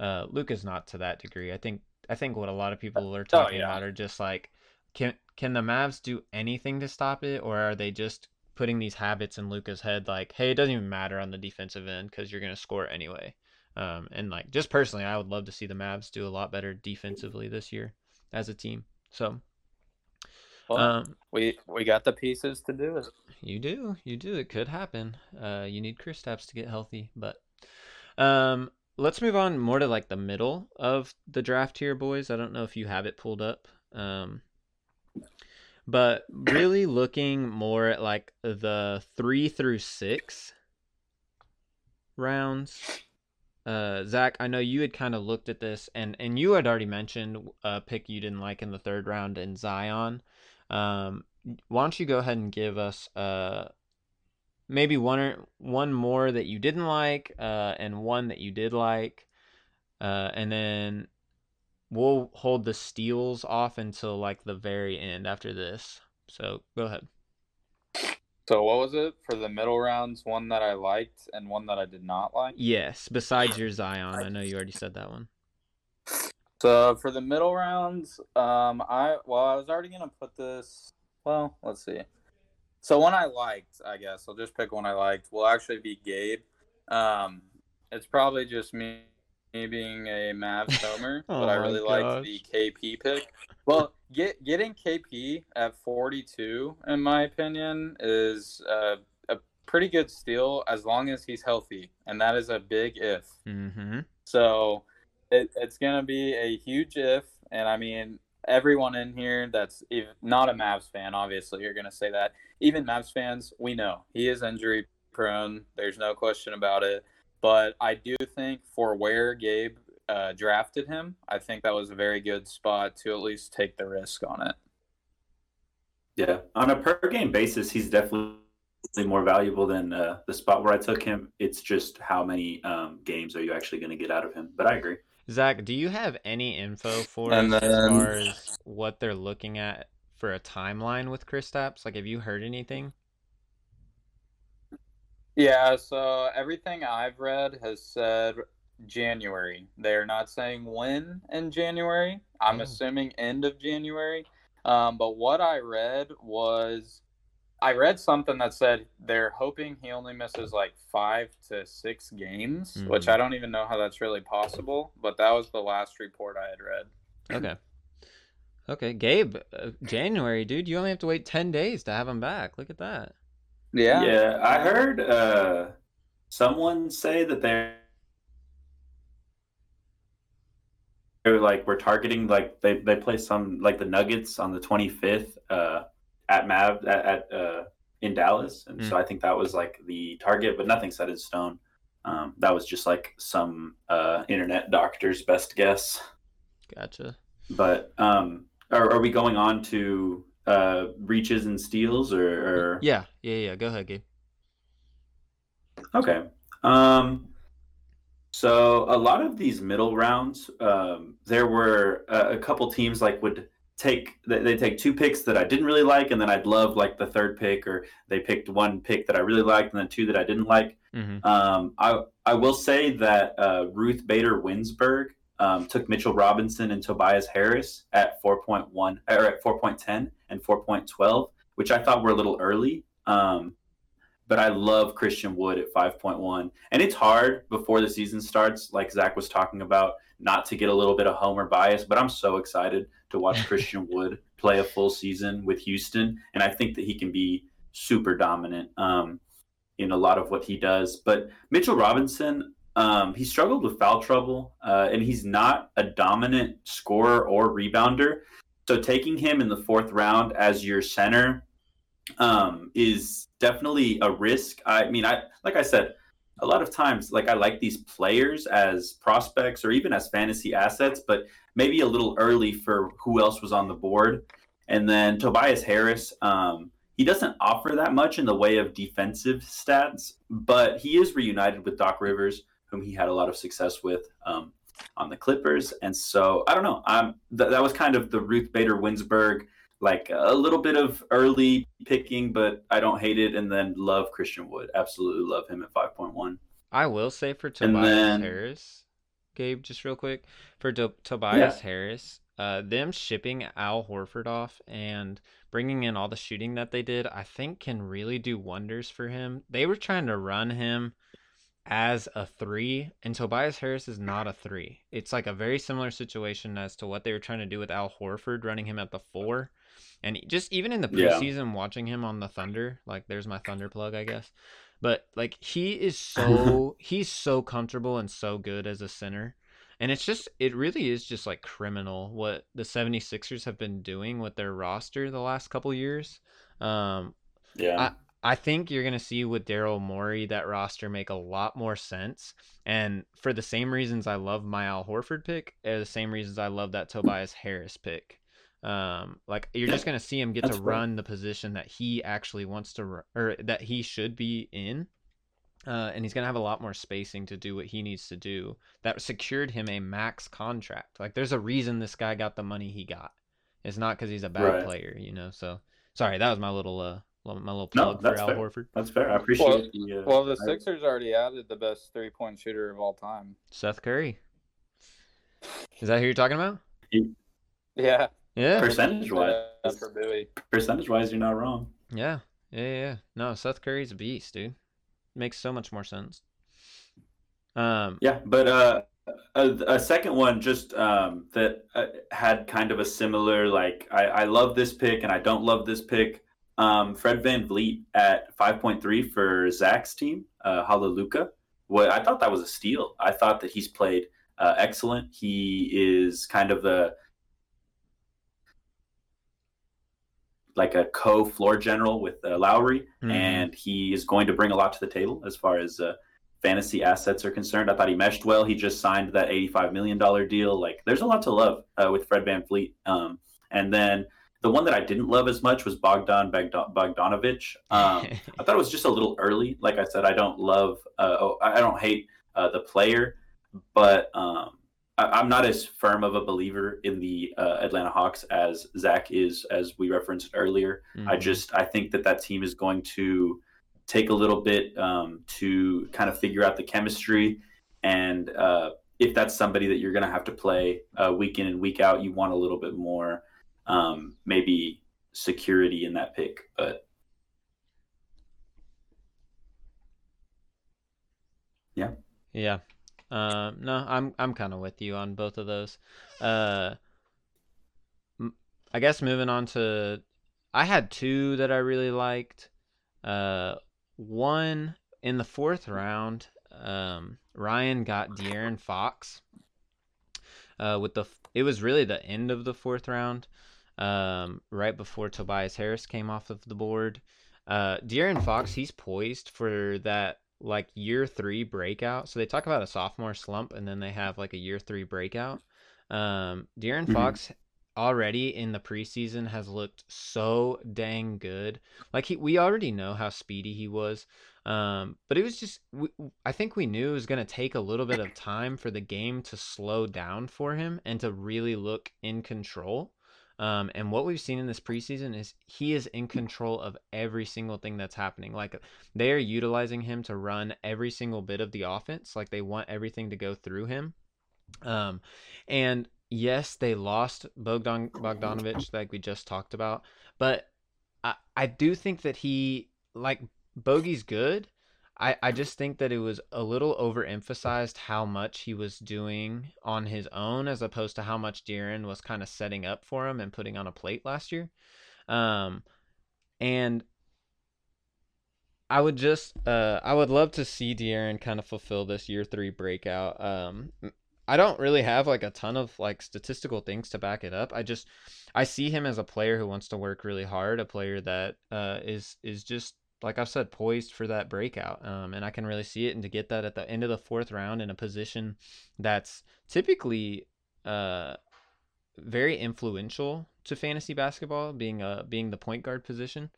uh, Luka's not to that degree. I think I think what a lot of people are oh, talking oh, yeah. about are just like, can can the Mavs do anything to stop it, or are they just putting these habits in Luka's head, like, hey, it doesn't even matter on the defensive end because you're gonna score anyway. Um, and like just personally, I would love to see the Mavs do a lot better defensively this year as a team. So, well, um, we we got the pieces to do it. You do, you do. It could happen. Uh, you need Kristaps to get healthy, but um, let's move on more to like the middle of the draft here, boys. I don't know if you have it pulled up. Um, but really looking more at like the three through six rounds uh, Zack, I know you had kind of looked at this, and and you had already mentioned a pick you didn't like in the third round in Zion. Um, why don't you go ahead and give us uh maybe one or one more that you didn't like, uh, and one that you did like, uh, and then we'll hold the steals off until like the very end after this. So go ahead. So what was it for the middle rounds? One that I liked and one that I did not like. Yes, besides your Zion, I know you already said that one. So for the middle rounds, um, I well, I was already gonna put this. Well, let's see. So one I liked, I guess I'll just pick one I liked. Will actually be Gabe. Um, it's probably just me me being a Mavs homer, oh but I really liked the KP pick. Well, get getting KP at 42, in my opinion, is a, a pretty good steal as long as he's healthy, and that is a big if. Mm-hmm. So it, it's gonna be a huge if, and I mean everyone in here that's not a Mavs fan, obviously, you're gonna say that. Even Mavs fans, we know he is injury prone. There's no question about it. But I do think for where Gabe uh, drafted him, I think that was a very good spot to at least take the risk on it. Yeah, on a per game basis, he's definitely more valuable than uh, the spot where I took him. It's just how many um, games are you actually going to get out of him? But I agree. Zack, do you have any info for us then... as far as what they're looking at for a timeline with Kristaps? Like, have you heard anything? Yeah, so everything I've read has said January. They're not saying when in January. I'm oh. assuming end of January. Um, but what I read was I read something that said they're hoping he only misses like five to six games, mm-hmm. which I don't even know how that's really possible. But that was the last report I had read. Okay. Okay, Gabe, uh, January, dude, you only have to wait 10 days to have him back. Look at that. Yeah. Yeah, I heard uh, someone say that they're they're like we're targeting like they they play some like the Nuggets on the 25th uh, at Mav at, at uh, in Dallas, and Mm. so I think that was like the target, but nothing set in stone. Um, that was just like some uh, internet doctor's best guess. Gotcha. But um, are, are we going on to uh, reaches and steals, or, or... Yeah, yeah, yeah. Go ahead, Gabe. Okay. Um, so a lot of these middle rounds, um, there were a, a couple teams like would take they they take two picks that I didn't really like, and then I'd love like the third pick, or they picked one pick that I really liked, and then two that I didn't like. Mm-hmm. Um, I I will say that uh, Ruth Bader Winsberg um, took Mitchell Robinson and Tobias Harris at 4.1 or at 4.10 and 4.12, which I thought were a little early. Um, but I love Christian Wood at 5.1. And it's hard before the season starts, like Zack was talking about, not to get a little bit of homer bias. But I'm so excited to watch Christian Wood play a full season with Houston. And I think that he can be super dominant um, in a lot of what he does. But Mitchell Robinson, um, he struggled with foul trouble, uh, and he's not a dominant scorer or rebounder. So taking him in the fourth round as your center um, is definitely a risk. I mean, I like I said, a lot of times, like I like these players as prospects or even as fantasy assets, but maybe a little early for who else was on the board. And then Tobias Harris, um, he doesn't offer that much in the way of defensive stats, but he is reunited with Doc Rivers, whom he had a lot of success with um, on the Clippers. And so I don't know. Um, th- that was kind of the Ruth Bader Winsberg like a little bit of early picking, but I don't hate it. And then love Christian Wood. Absolutely love him at 5.1. I will say for Tobias then- Harris, Gabe, just real quick for To- Tobias Yeah. Harris, uh, them shipping Al Horford off and bringing in all the shooting that they did, I think can really do wonders for him. They were trying to run him as a three, and Tobias Harris is not a three. It's like a very similar situation as to what they were trying to do with Al Horford, running him at the four. And just even in the Yeah. preseason, watching him on the Thunder, like there's my Thunder plug, I guess. But like he is so he's so comfortable and so good as a center. And it's just it really is just like criminal what the 76ers have been doing with their roster the last couple years. Um Yeah. I think you're going to see with Daryl Morey that roster make a lot more sense. And for the same reasons I love my Al Horford pick, are the same reasons I love that Tobias Harris pick. Um, like you're just going to see him get that's to run the position that he actually wants to, or that he should be in. Uh, and he's going to have a lot more spacing to do what he needs to do. That secured him a max contract. Like there's a reason this guy got the money he got. It's not because he's a bad Right. player, you know. So sorry, that was my little uh little- my little No, plug for Al fair. Horford. That's fair. I appreciate Well- the. Uh, Well, the I- Sixers already added the best three point shooter of all time. Seth Curry. Is that who you're talking about? Yeah. Yeah. percentage wise, uh, for Bowie. percentage wise, you're not wrong. Yeah. Yeah, yeah, yeah. No, Seth Curry's a beast, dude. Makes so much more sense. Um Yeah, but uh, a, a second one just um, that uh, had kind of a similar like I, I love this pick and I don't love this pick. Um, Fred VanVleet at 5.3 for Zack's team, uh. What I thought that was a steal. I thought that he's played uh, excellent. He is kind of the like a co floor general with uh, Lowry, Mhm. and he is going to bring a lot to the table as far as uh, fantasy assets are concerned. I thought he meshed well. He just signed that $85 million deal. Like, there's a lot to love uh, with Fred VanVleet. Um, and then the one that I didn't love as much was Bogdan Bogdan- Bogdanovic. Um, I thought it was just a little early. Like I said, I don't love, uh, oh, I I don't hate uh, the player, but um, I, I'm not as firm of a believer in the uh, Atlanta Hawks as Zack is, as we referenced earlier. I mhm. just I think that that team is going to take a little bit um, to kind of figure out the chemistry, and uh, if that's somebody that you're going to have to play uh, week in and week out, you want a little bit more um, maybe security in that pick. But Yeah. Yeah. Um, no, I'm I'm kind of with you on both of those. Uh, I guess moving on to, I had two that I really liked. Uh, one in the fourth round, um, Ryan got De'Aaron Fox. Uh, with the it was really the end of the fourth round, um, right before Tobias Harris came off of the board. uh, De'Aaron Fox, he's poised for that like year three breakout. So they talk about a sophomore slump, and then they have like a year three breakout. Um, De'Aaron mm-hmm. Fox already in the preseason has looked so dang good. Like he, we already know how speedy he was. Um, but it was just, we, I think we knew it was going to take a little bit of time for the game to slow down for him and to really look in control. Um, and what we've seen in this preseason is he is in control of every single thing that's happening. Like they are utilizing him to run every single bit of the offense. Like they want everything to go through him. Um, and yes, they lost Bogdan Bogdanovic, like we just talked about, but I I do think that he like Bogey's good. I, I just think that it was a little overemphasized how much he was doing on his own as opposed to how much De'Aaron was kind of setting up for him and putting on a plate last year. Um, and I would just uh, I would love to see De'Aaron kind of fulfill this year three breakout. Um, I don't really have like a ton of like statistical things to back it up. I just I see him as a player who wants to work really hard, a player that uh, is is just like I've said, poised for that breakout. Um, and I can really see it. And to get that at the end of the fourth round in a position that's typically uh, very influential to fantasy basketball, being a being the point guard position,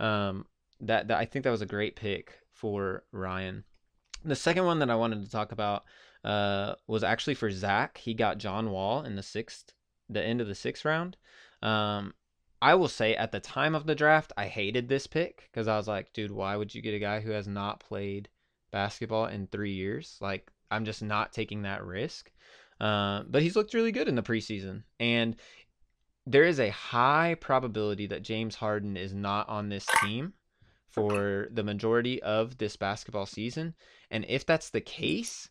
um, that, that I think that was a great pick for Ryan. The second one that I wanted to talk about uh, was actually for Zack. He got John Wall in the sixth, the end of the sixth round. Um, I will say at the time of the draft, I hated this pick because I was like, dude, why would you get a guy who has not played basketball in three years? Like, I'm just not taking that risk. Uh, but he's looked really good in the preseason. And there is a high probability that James Harden is not on this team for the majority of this basketball season. And if that's the case,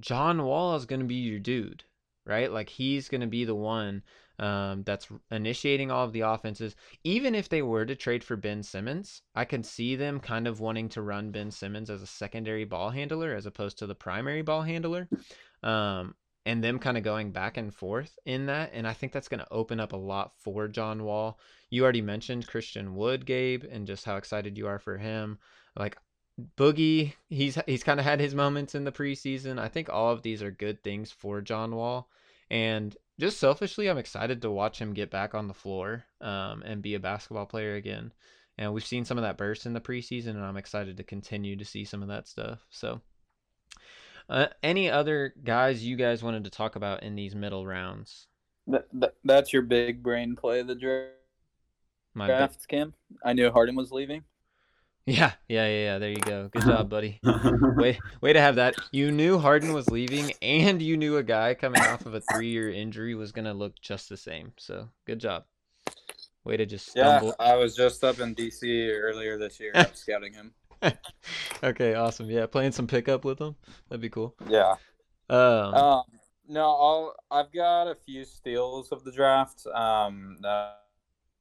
John Wall is going to be your dude, right? Like, he's going to be the one um, that's initiating all of the offenses. Even if they were to trade for Ben Simmons, I could see them kind of wanting to run Ben Simmons as a secondary ball handler as opposed to the primary ball handler. Um, and them kind of going back and forth in that. And I think that's going to open up a lot for John Wall. You already mentioned Christian Wood, Gabe, and just how excited you are for him. Like Boogie, he's he's kind of had his moments in the preseason. I think all of these are good things for John Wall. And just selfishly, I'm excited to watch him get back on the floor um, and be a basketball player again. And we've seen some of that burst in the preseason, and I'm excited to continue to see some of that stuff. So, uh, any other guys you guys wanted to talk about in these middle rounds? That, that that's your big brain play the draft, My draft, Cam. I knew Harden was leaving. Yeah, yeah, yeah, yeah. There you go. Good job, buddy. way, way to have that. You knew Harden was leaving, and you knew a guy coming off of a three-year injury was gonna look just the same. So, good job. Way to just stumble. Yeah, I was just up in DC earlier this year scouting him. okay, awesome. Yeah, playing some pickup with him. That'd be cool. Yeah. Um, um no, I'll I've got a few steals of the draft um that,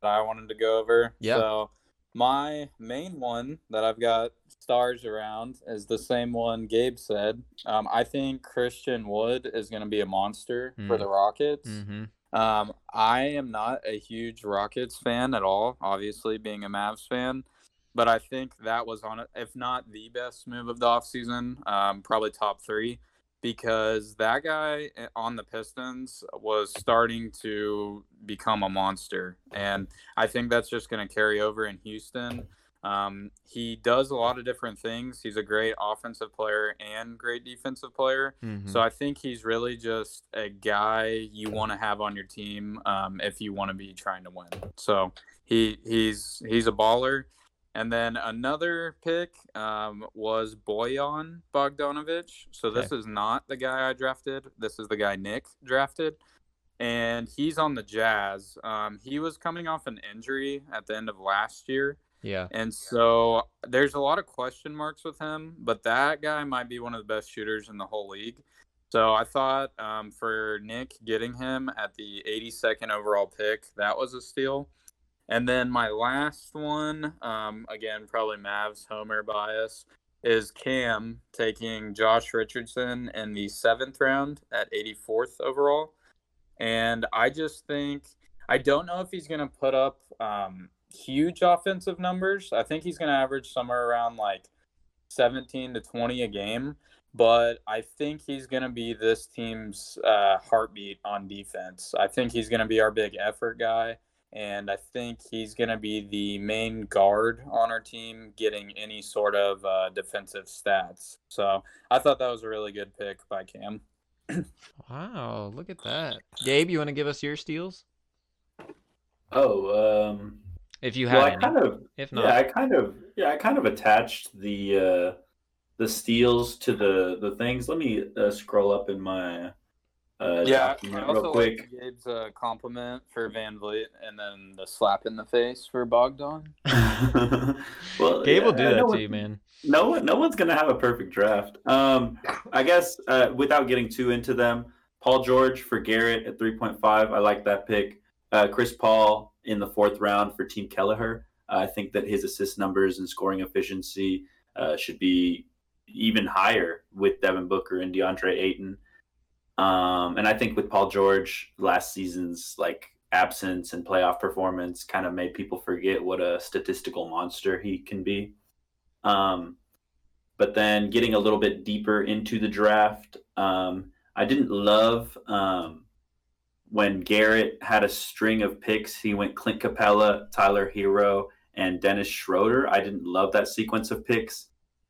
that I wanted to go over. Yeah. So my main one that I've got stars around is the same one Gabe said. Um, I think Christian Wood is going to be a monster mm. for the Rockets. Mm-hmm. Um, I am not a huge Rockets fan at all, obviously, being a Mavs fan. But I think that was on if not the best move of the offseason, um, probably top three because that guy eh, on the Pistons was starting to become a monster. And I think that's just going to carry over in Houston. Um, he does a lot of different things. He's a great offensive player and great defensive player. Mm-hmm. So I think he's really just a guy you want to have on your team um, if you want to be trying to win. So he he's he's a baller. And then another pick um, was Bojan Bogdanovic. So this okay. is not the guy I drafted. This is the guy Nick drafted. And he's on the Jazz. Um, he was coming off an injury at the end of last year. Yeah. And so there's a lot of question marks with him, but that guy might be one of the best shooters in the whole league. So I thought um, for Nick getting him at the 82nd overall pick, that was a steal. And then my last one, um, again, probably Mavs homer bias, is Cam taking Josh Richardson in the seventh round at 84th overall. And I just think, I don't know if he's going to put up um, huge offensive numbers. I think he's going to average somewhere around like 17 to 20 a game, but I think he's going to be this team's uh, heartbeat on defense. I think he's going to be our big effort guy, and I think he's going to be the main guard on our team getting any sort of uh, defensive stats. So I thought that was a really good pick by Cam. wow, look at that. Gabe, you want to give us your steals? Oh, um, if you have well, any. I kind of, if not, yeah, I kind of, yeah, I kind of attached the uh, the steals to the the things. Let me uh, scroll up in my uh, yeah, I also real quick. like Gabe's uh, compliment for VanVleet, and then the slap in the face for Bogdan. well, Gabe will yeah, do no that one- to you, man. No one, no one's gonna have a perfect draft. Um, I guess uh, without getting too into them, Paul George for Garrett at three point five. I like that pick. Uh, Chris Paul in the fourth round for Team Kelleher. Uh, I think that his assist numbers and scoring efficiency uh, should be even higher with Devin Booker and DeAndre Ayton. Um, and I think with Paul George, last season's like absence and playoff performance kind of made people forget what a statistical monster he can be. Um, but then getting a little bit deeper into the draft, um, I didn't love um, when Garrett had a string of picks. He went Clint Capela, Tyler Herro, and Dennis Schroeder. I didn't love that sequence of picks.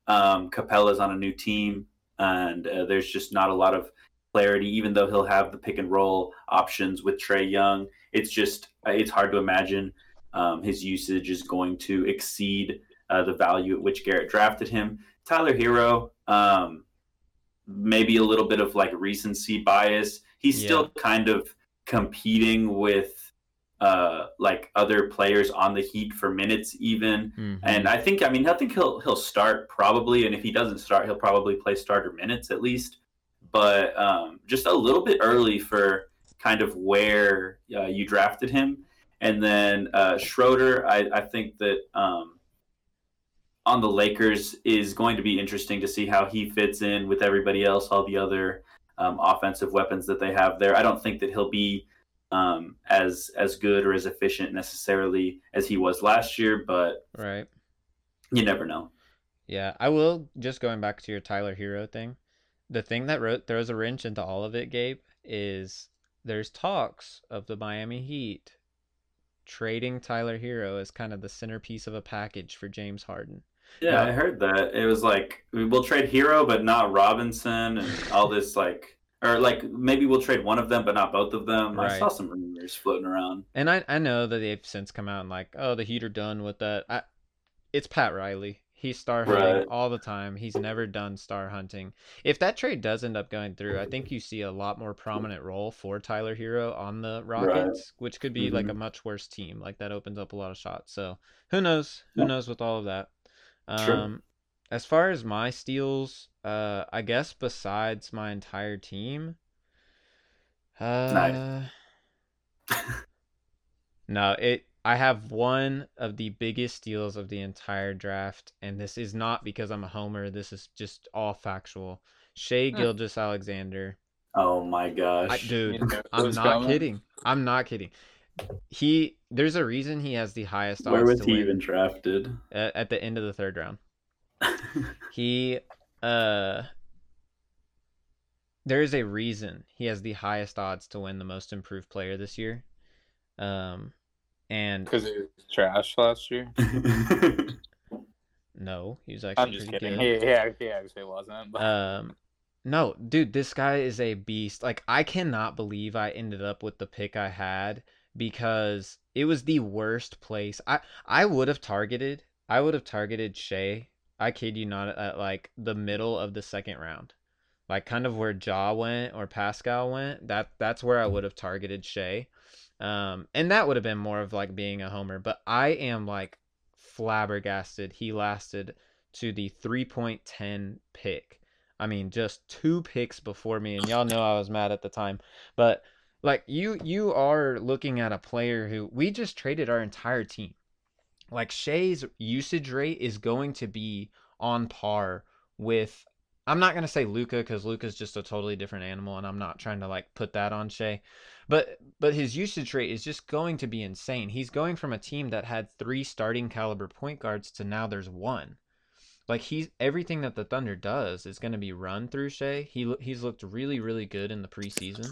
Um, Capela's on a new team, and uh, there's just not a lot of clarity. Even though he'll have the pick and roll options with Trae Young, it's just it's hard to imagine um, his usage is going to exceed uh, the value at which Garrett drafted him. Tyler Herro, um, maybe a little bit of like recency bias. He's Yeah. still kind of competing with uh, like other players on the Heat for minutes, even. Mhm. And I think, I mean, I think he'll he'll start probably, and if he doesn't start, he'll probably play starter minutes at least. But um, just a little bit early for kind of where uh, you drafted him, and then uh, Schroeder, I, I think that um, on the Lakers is going to be interesting to see how he fits in with everybody else, all the other um, offensive weapons that they have there. I don't think that he'll be um, as as good or as efficient necessarily as he was last year, but right. you never know. Yeah, I will. Just going back to your Tyler Herro thing, the thing that wrote, throws a wrench into all of it, Gabe, is there's talks of the Miami Heat trading Tyler Herro as kind of the centerpiece of a package for James Harden. Yeah. I heard that. It was like we'll trade Herro, but not Robinson, and all this like, or like maybe we'll trade one of them, but not both of them. I saw some rumors floating around. And I, I know that they've since come out and like, oh, the Heat are done with that. I, it's Pat Riley. He's star hunting Right. all the time. He's never done star hunting. If that trade does end up going through, I think you see a lot more prominent role for Tyler Herro on the Rockets, which could be like a much worse team. Like that opens up a lot of shots. So who knows? Who Yeah. knows with all of that? Um, as far as my steals, uh, I guess besides my entire team, uh, no, it. I have one of the biggest steals of the entire draft, and this is not because I'm a homer. This is just all factual. Shai Hmm. Gilgeous Alexander. Oh my gosh, I, dude, I'm not coming? kidding. I'm not kidding. He, there's a reason he has the highest odds. where was to he win even drafted? at, at the end of the third round. He uh there is a reason he has the highest odds to win the most improved player this year. Um and Because he was trash last year. no, he was actually I'm just kidding. good. He, yeah, he actually wasn't. But Um no, dude, this guy is a beast. Like I cannot believe I ended up with the pick I had because it was the worst place. I I would have targeted I would have targeted Shai. I kid you not at like the middle of the second round. Like kind of where Ja went or Pascal went. That that's where I would have targeted Shai. Um and that would have been more of like being a homer, but I am like flabbergasted he lasted to the 3.10 pick. I mean, just two picks before me, and y'all know I was mad at the time. But like you, you are looking at a player who we just traded our entire team. Like Shai's usage rate is going to be on par with I'm not gonna say Luka because Luka's just a totally different animal, and I'm not trying to like put that on Shai. But but his usage rate is just going to be insane. He's going from a team that had three starting caliber point guards to now there's one. Like he's everything that the Thunder does is going to be run through Shai. He he's looked really really good in the preseason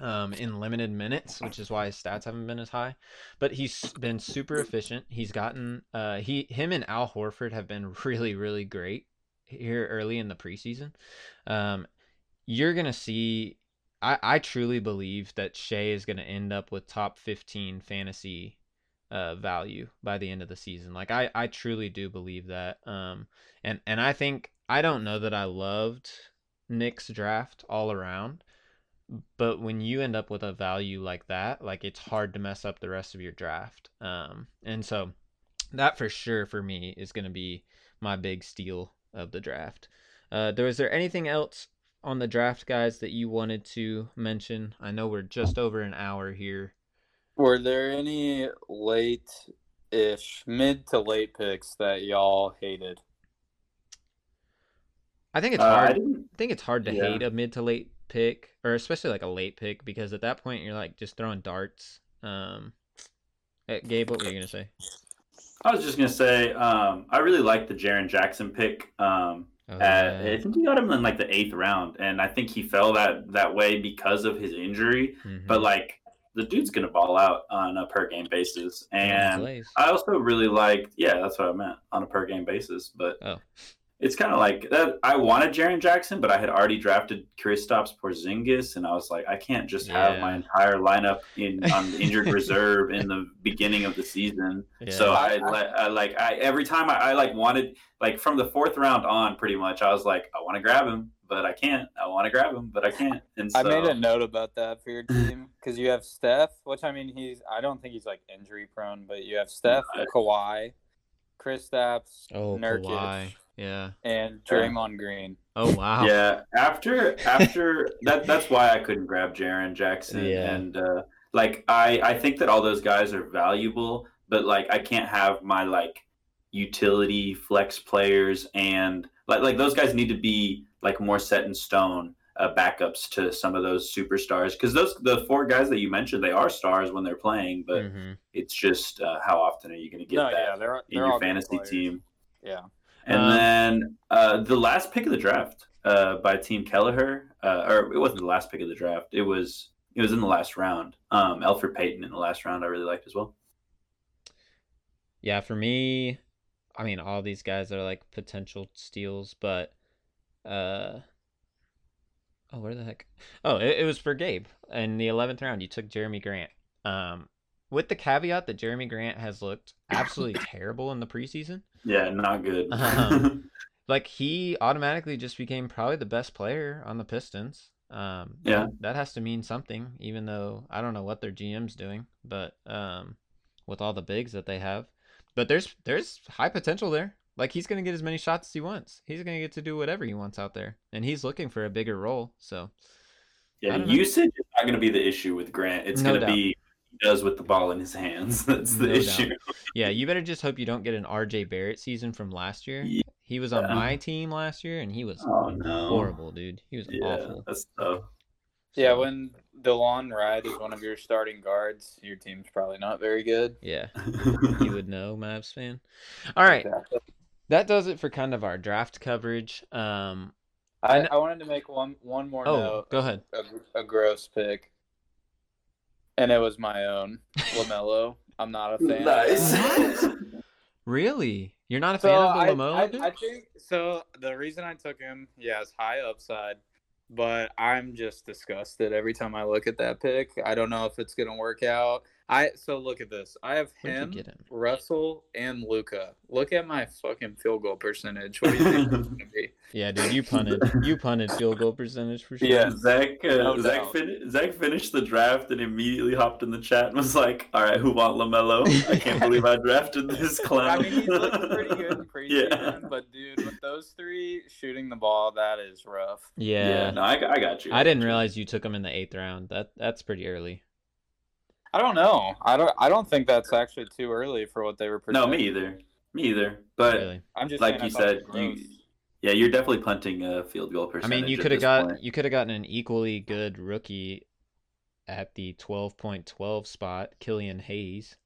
um, in limited minutes, which is why his stats haven't been as high. But he's been super efficient. He's gotten uh, he him and Al Horford have been really really great here early in the preseason. Um, you're gonna see. I, I truly believe that Shai is gonna end up with top 15 fantasy uh, value by the end of the season. Like I, I truly do believe that. Um, and and I think I don't know that I loved Nick's draft all around, but when you end up with a value like that, like it's hard to mess up the rest of your draft. Um, and so that for sure for me is going to be my big steal of the draft. Uh, there was there anything else on the draft, guys, that you wanted to mention? I know we're just over an hour here. Were there any late ish, mid to late picks that y'all hated? I think it's Uh, hard. didn't- I think it's hard to Yeah. hate a mid to late pick, or especially like a late pick, because at that point you're like just throwing darts. Um, Gabe, what were you gonna say? I was just gonna say, um, I really like the Jaren Jackson pick. Um, Oh, at. I think he got him in like the eighth round, and I think he fell that that way because of his injury. Mhm. But like, the dude's gonna ball out on a per game basis, and I also really liked. Yeah, that's what I meant on a per game basis. But Oh. It's kind of like that. I wanted Jaren Jackson, but I had already drafted Kristaps Porzingis, and I was like, I can't just have my entire lineup in on injured reserve in the beginning of the season. So Yeah. I, I- I like I every time I, I like wanted like from the fourth round on, pretty much I was like, I want to grab him, but I can't. I want to grab him, but I can't. And so I made a note about that for your team because you have Steph, which I mean, he's I don't think he's like injury prone, but you have Steph, Right. Kawhi, Kristaps, Oh, Nurkic, Kawhi. Yeah. and Draymond Green. Oh wow. Yeah, after after that, that's why I couldn't grab Jaren Jackson. Yeah. And uh, like I I think that all those guys are valuable, but like I can't have my like utility flex players and like like those guys need to be like more set in stone uh, backups to some of those superstars because those the four guys that you mentioned they are stars when they're playing, but Mhm. it's just uh, how often are you going to get no, that yeah, they're, in they're your fantasy team? Yeah. And Um, then uh, the last pick of the draft uh, by Team Kelleher, uh, or it wasn't the last pick of the draft. It was it was in the last round. Um, Elfrid Payton in the last round, I really liked as well. Yeah, for me, I mean, all these guys are like potential steals, but uh, oh, where the heck? Oh, it, it was for Gabe in the eleventh round. You took Jerami Grant. Um, with the caveat that Jerami Grant has looked absolutely terrible in the preseason. Yeah, not good. Um, Like he automatically just became probably the best player on the Pistons. Um, Yeah. that has to mean something, even though I don't know what their GM's doing, but um, with all the bigs that they have, but there's there's high potential there. Like he's gonna get as many shots as he wants. He's gonna get to do whatever he wants out there, and he's looking for a bigger role. So yeah, know. usage is not going to be the issue with Grant. It's No going to doubt. be does with the ball in his hands. That's the No doubt. issue. yeah, you better just hope you don't get an RJ Barrett season from last year. Yeah. He was on Yeah. my team last year, and he was Oh no, horrible, dude. He was Yeah, awful. that's tough. Yeah, So, when DeLon Wright is one of your starting guards, your team's probably not very good. yeah, you would know, Mavs fan. All right, Exactly. that does it for kind of our draft coverage. Um, I I, I wanted to make one one more oh, note. go ahead. A, a gross pick, and it was my own Lamelo. I'm not a fan. nice. Really, you're not a So fan of I, the Lamola, I, dude? I think so. The reason I took him, yeah, is high upside, but I'm just disgusted every time I look at that pick. I don't know if it's gonna work out. I so look at this. I have Where'd him, him? Russell, and Luka. Look at my fucking field goal percentage. What do you think it's gonna be? Yeah, dude, you punted. you punted field goal percentage for sure. Yeah, Zack. Uh, No Zack, doubt. fin- Zack finished the draft and immediately hopped in the chat and was like, "All right, who want Lamelo? I can't believe I drafted this clown." I mean, he's looking pretty good in preseason, Yeah. but dude, with those three shooting the ball, that is rough. Yeah. Yeah, no, I, I got you. I didn't realize you took him in the eighth round. That that's pretty early. I don't know. I don't. I don't think that's actually too early for what they were. Predicting. No, me either. Me either. But Really. I'm just like you said, you- Yeah, you're definitely punting a field goal person. I mean, you could have this got point. you could have gotten an equally good rookie at the 12.12 spot, Killian Hayes.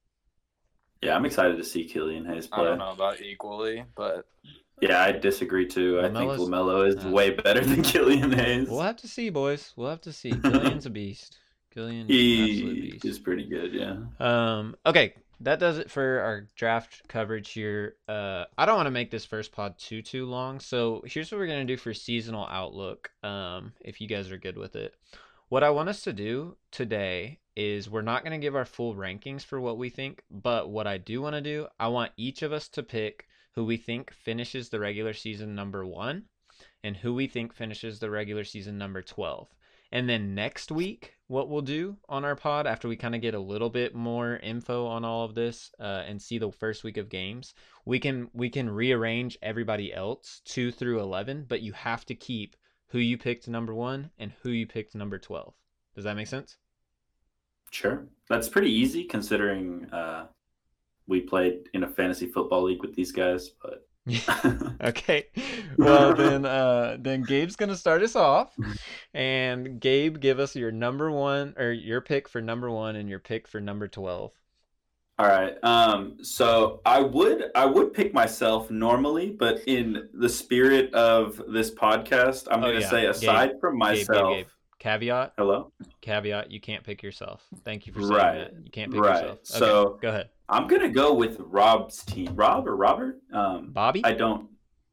Yeah, I'm excited to see Killian Hayes play. I play. don't know about equally, but Yeah, I disagree too. I think Lamelo is uh, way better than Killian Hayes. We'll have to see, boys. We'll have to see. Killian's a beast. Killian, He is pretty good. Yeah. Um, okay, that does it for our draft coverage here. Uh, I don't want to make this first pod too too long, so here's what we're gonna do for seasonal outlook. Um, if you guys are good with it, what I want us to do today is we're not gonna give our full rankings for what we think, but what I do want to do, I want each of us to pick who we think finishes the regular season number one, and who we think finishes the regular season number twelve. And then next week, what we'll do on our pod after we kind of get a little bit more info on all of this uh, and see the first week of games, we can we can rearrange everybody else two through eleven, but you have to keep who you picked number one and who you picked number twelve. Does that make sense? Sure. That's pretty easy considering uh, we played in a fantasy football league with these guys. But okay. Well then uh then Gabe's gonna start us off. And Gabe, give us your number one or your pick for number one and your pick for number twelve. all right. Um, so I would I would pick myself normally, but in the spirit of this podcast, I'm Oh, going to yeah. say Gabe. aside from Gabe, Gabe, myself. Gabe. Caveat, Hello. caveat, you can't pick yourself. Thank you for saying Right. that. You can't pick Right. yourself. Okay, So- go ahead. I'm gonna go with Rob's team. Rob or Robert? Um, Bobby? I don't.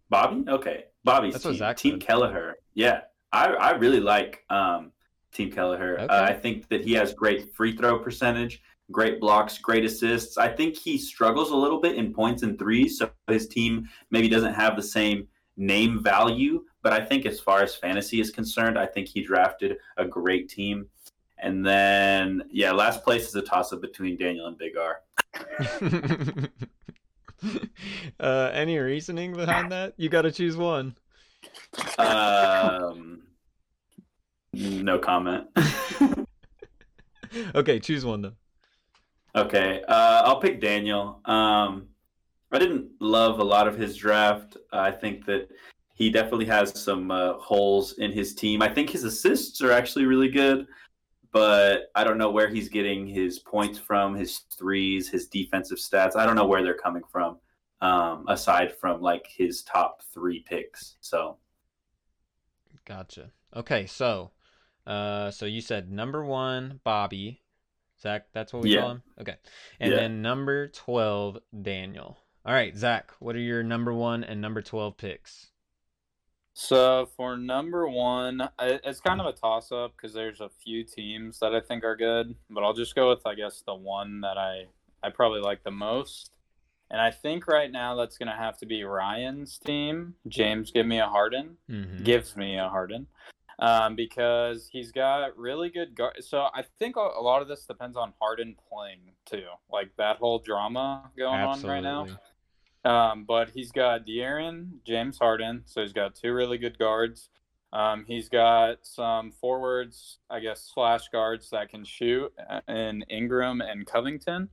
Bobby? Okay, Bobby's That's team. Team said. Kelleher. Yeah, I I really like um, Team Kelleher. Okay. Uh, I think that he has great free throw percentage, great blocks, great assists. I think he struggles a little bit in points and threes, so his team maybe doesn't have the same name value. But I think as far as fantasy is concerned, I think he drafted a great team. And then, yeah, last place is a toss up between Daniel and Big R. uh any reasoning behind that? You gotta choose one. Um, no comment. Okay, choose one though. okay, uh, I'll pick Daniel. Um, I didn't love a lot of his draft. I think that he definitely has some uh, holes in his team. I think his assists are actually really good, but I don't know where he's getting his points from, his threes, his defensive stats. I don't know where they're coming from, um, aside from like his top three picks. So Gotcha. Okay, so uh so you said number one, Bobby. Zack, that's what we Yeah. call him? Okay. And Yeah. then number twelve, Daniel. All right, Zack, what are your number one and number twelve picks? So for number one, it's kind of a toss up because there's a few teams that I think are good, but I'll just go with I guess the one that I I probably like the most, and I think right now that's gonna have to be Ryan's team. James, give me a Harden. Mm-hmm. Gives me a Harden. Um, because he's got really good guard. So I think a a lot of this depends on Harden playing too, like that whole drama going on right now. Um, but he's got De'Aaron, James Harden, so he's got two really good guards. Um, he's got some forwards, I guess, slash guards that can shoot uh, in Ingram and Covington.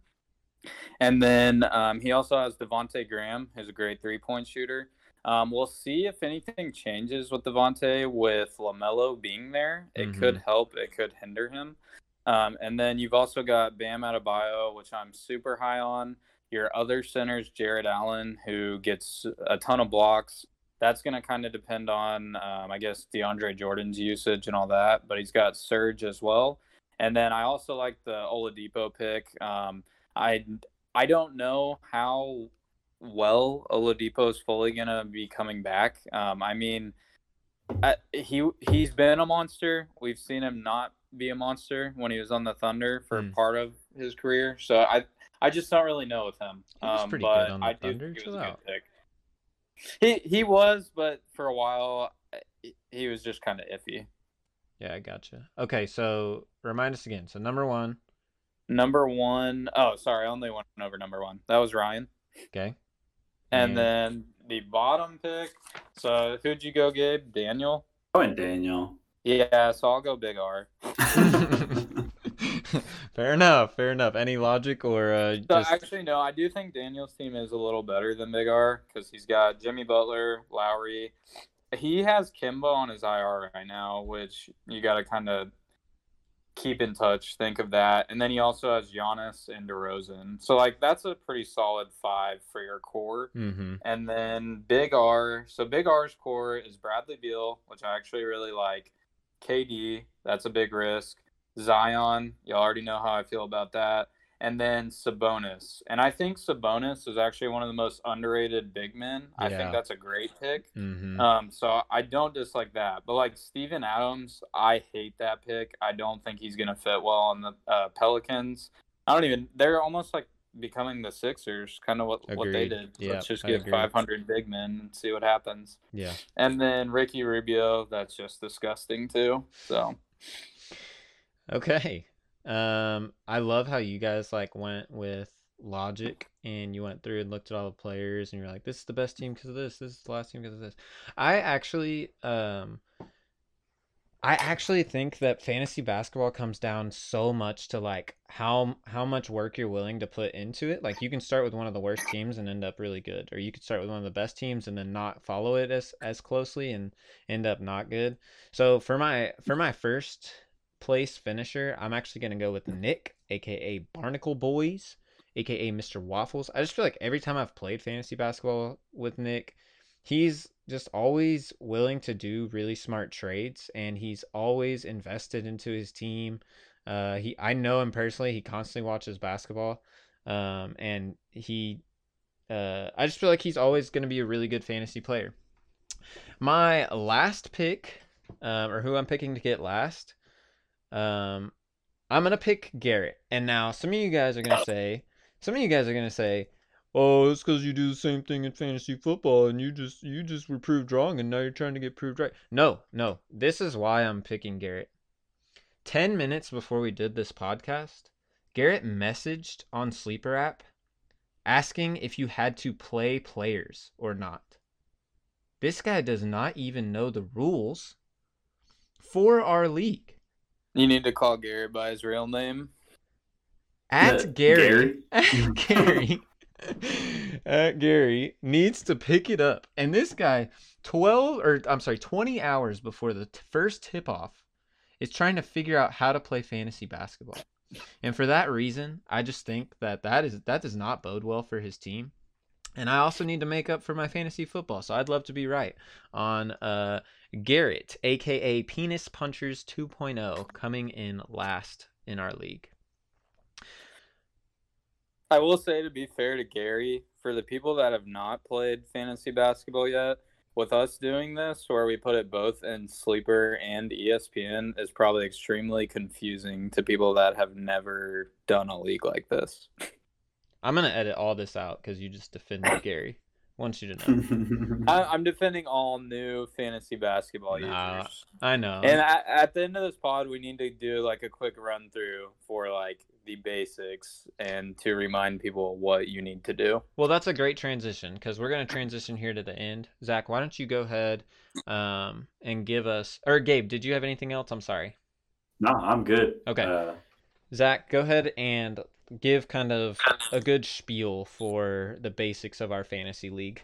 And then um, he also has Devonte Graham, who's a great three point shooter. Um, we'll see if anything changes with Devonte with Lamelo being there. It could help. It could hinder him. Um, and then you've also got Bam Adebayo, which I'm super high on. Your other centers, Jarrett Allen, who gets a ton of blocks. That's going to kind of depend on, um, I guess, DeAndre Jordan's usage and all that. But he's got Serge as well. And then I also like the Oladipo pick. Um, I I don't know how well Oladipo is fully going to be coming back. Um, I mean, I, he he's been a monster. We've seen him not be a monster when he was on the Thunder for Hmm. part of his career. So I I just don't really know with him. He was um, pretty but good on the I do Thunder. think he Chill was a out. good pick. He he was, but for a while he- he was just kind of iffy. Yeah, I gotcha. Okay, so remind us again. So number one, Number one, oh sorry, I only went over number one. That was Ryan. okay. And And- then the bottom pick. So who'd you go, Gabe? Daniel. oh, and Daniel. Yeah, so I'll go Big R. Fair enough. Fair enough. Any logic or uh, So just actually, no, I do think Daniel's team is a little better than Big R because he's got Jimmy Butler, Lowry. He has Kemba on his IR right now, which you got to kind of keep in touch. Think of that, and then he also has Giannis and DeRozan. So like that's a pretty solid five for your core. Mm-hmm. And then Big R. So Big R's core is Bradley Beal, which I actually really like. KD, that's a big risk. Zion, you already know how I feel about that. And then Sabonis. And I think Sabonis is actually one of the most underrated big men. I Yeah. think that's a great pick. Mm-hmm. Um, so I don't dislike that. But like Steven Adams, I hate that pick. I don't think he's gonna fit well on the uh, Pelicans. I don't even they're almost like becoming the Sixers, kind of what, what they did. Yep, Let's just get 500 big men and see what happens. Yeah. And then Ricky Rubio, that's just disgusting too. So Okay. Um, I love how you guys like went with logic and you went through and looked at all the players and you're like, this is the best team because of this. This is the last team because of this. I actually, um, I actually think that fantasy basketball comes down so much to like how how much work you're willing to put into it. Like you can start with one of the worst teams and end up really good, or you could start with one of the best teams and then not follow it as as closely and end up not good. So for my for my first place finisher, I'm actually gonna go with Nick, aka Barnacle Boys, aka Mr. Waffles. I just feel like every time I've played fantasy basketball with Nick, he's just always willing to do really smart trades and he's always invested into his team. Uh, he I know him personally. He constantly watches basketball, um, and he uh, I just feel like he's always going to be a really good fantasy player. My last pick, um, or who I'm picking to get last, um, I'm gonna pick Garrett. And now some of you guys are gonna say, some of you guys are gonna say, "Oh, it's because you do the same thing in fantasy football, and you just you just were proved wrong, and now you're trying to get proved right." No, no, this is why I'm picking Garrett. Ten minutes before we did this podcast, Garrett messaged on Sleeper app asking if you had to play players or not. This guy does not even know the rules for our league. You need to call Gary by his real name. At Yeah, Gary, at Gary, at Gary needs to pick it up. And this guy, 12 or I'm sorry, 20 hours before the t- first tip off, is trying to figure out how to play fantasy basketball. And for that reason, I just think that that is that does not bode well for his team. And I also need to make up for my fantasy football. So I'd love to be right on uh, Garrett, aka Penis Punchers 2.0, coming in last in our league. I will say to be fair to Gary, for the people that have not played fantasy basketball yet, with us doing this, where we put it both in Sleeper and ESPN, is probably extremely confusing to people that have never done a league like this. I'm gonna edit all this out because you just defended Gary. Want you to know. I, I'm defending all new fantasy basketball Nah. users. I know. And at, at the end of this pod, we need to do like a quick run through for like the basics and to remind people what you need to do. well, that's a great transition because we're gonna transition here to the end. Zack, why don't you go ahead um, and give us, or Gabe, did you have anything else? I'm sorry. no, I'm good. Okay. Uh, Zack, go ahead and give kind of a good spiel for the basics of our fantasy league.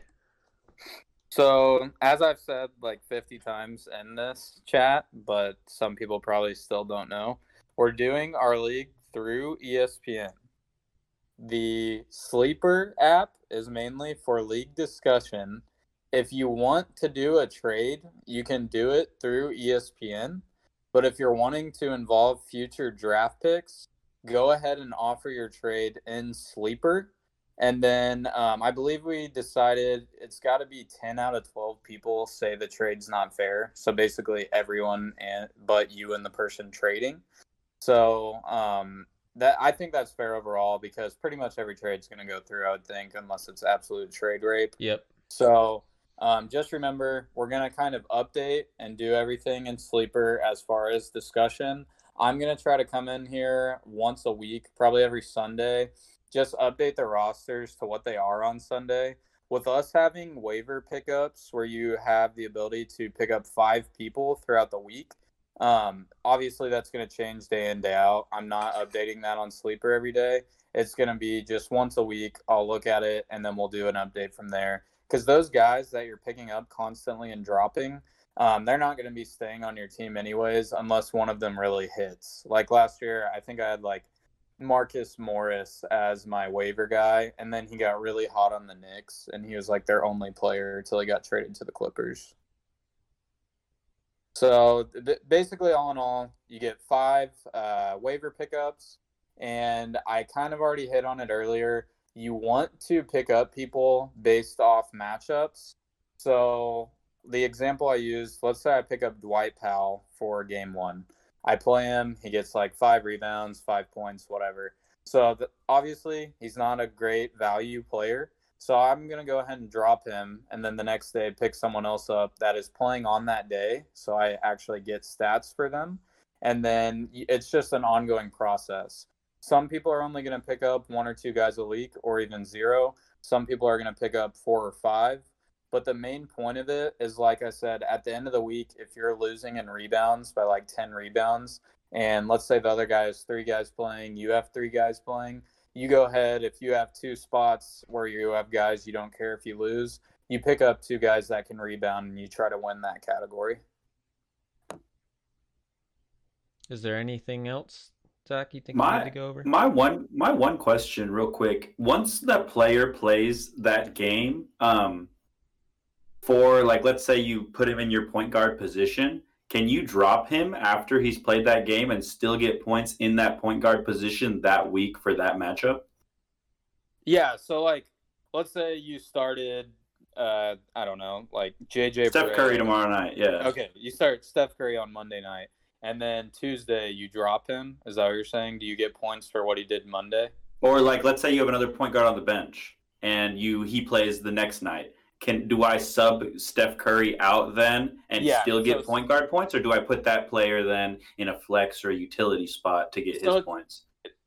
So, as I've said like 50 times in this chat, but some people probably still don't know, we're doing our league through ESPN. The Sleeper app is mainly for league discussion. If you want to do a trade, you can do it through ESPN. But if you're wanting to involve future draft picks, go ahead and offer your trade in Sleeper. And then um, I believe we decided it's got to be 10 out of 12 people say the trade's not fair. So basically, everyone and but you and the person trading. So um, that I think that's fair overall because pretty much every trade's going to go through. I would think, unless it's absolute trade rape. Yep. So um, just remember, we're going to kind of update and do everything in Sleeper as far as discussion. I'm going to try to come in here once a week, probably every Sunday, just update the rosters to what they are on Sunday. With us having waiver pickups where you have the ability to pick up five people throughout the week, Um, obviously, that's going to change day in, day out. I'm not updating that on Sleeper every day. It's going to be just once a week. I'll look at it and then we'll do an update from there. Because those guys that you're picking up constantly and dropping, um, they're not going to be staying on your team anyways, unless one of them really hits. Like last year, I think I had like Marcus Morris as my waiver guy, and then he got really hot on the Knicks, and he was like their only player until he got traded to the Clippers. So basically, all in all, you get five uh, waiver pickups, and I kind of already hit on it earlier. You want to pick up people based off matchups. So the example I used, let's say I pick up Dwight Powell for game one. I play him, he gets like five rebounds, five points, whatever. So the, obviously, he's not a great value player. So I'm going to go ahead and drop him and then the next day pick someone else up that is playing on that day. So I actually get stats for them. And then it's just an ongoing process. Some people are only going to pick up one or two guys a week or even zero. Some people are going to pick up four or five. But the main point of it is, like I said, at the end of the week, if you're losing in rebounds by like 10 rebounds, and let's say the other guy has three guys playing, you have three guys playing, you go ahead. If you have two spots where you have guys you don't care if you lose, you pick up two guys that can rebound and you try to win that category. Is there anything else, Zack? You think my, we need to go over? My one, my one question, real quick. Once that player plays that game, um, for like, let's say you put him in your point guard position, can you drop him after he's played that game and still get points in that point guard position that week for that matchup? Yeah. So, like, let's say you started, uh, I don't know, like JJ Steph Curry tomorrow night. Yeah. Okay. You start Steph Curry on Monday night, and then Tuesday you drop him. Is that what you're saying? Do you get points for what he did Monday? Or like, let's say you have another point guard on the bench and you he plays the next night can do I sub Steph Curry out then and yeah, still get so, point guard points, or do I put that player then in a flex or a utility spot to get so his points?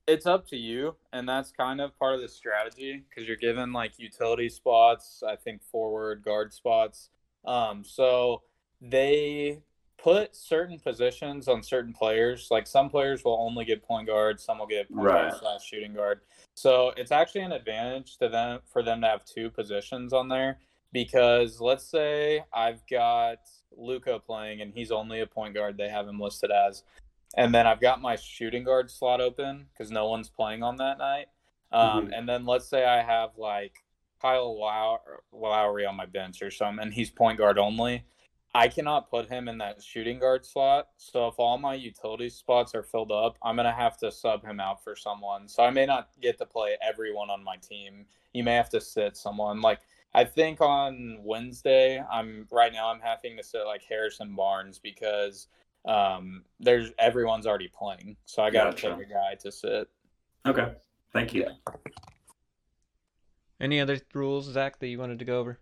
It's up to you, and that's kind of part of the strategy because you're given like utility spots. I think forward guard spots. Um, so they put certain positions on certain players. Like some players will only get point guard, some will get point right. guard slash shooting guard. So it's actually an advantage to them for them to have two positions on there because let's say I've got Luka playing and he's only a point guard. They have him listed as, and then I've got my shooting guard slot open because no one's playing on that night. Um, mm-hmm. And then let's say I have like Kyle Lowry on my bench or something, and he's point guard only. I cannot put him in that shooting guard slot. So if all my utility spots are filled up, I'm gonna have to sub him out for someone. So I may not get to play everyone on my team. You may have to sit someone like I think on Wednesday, I'm right now I'm having to sit like Harrison Barnes because um, there's everyone's already playing, so I got to gotcha. pick a guy to sit. Okay, thank you. Yeah. Any other rules, Zack, that you wanted to go over?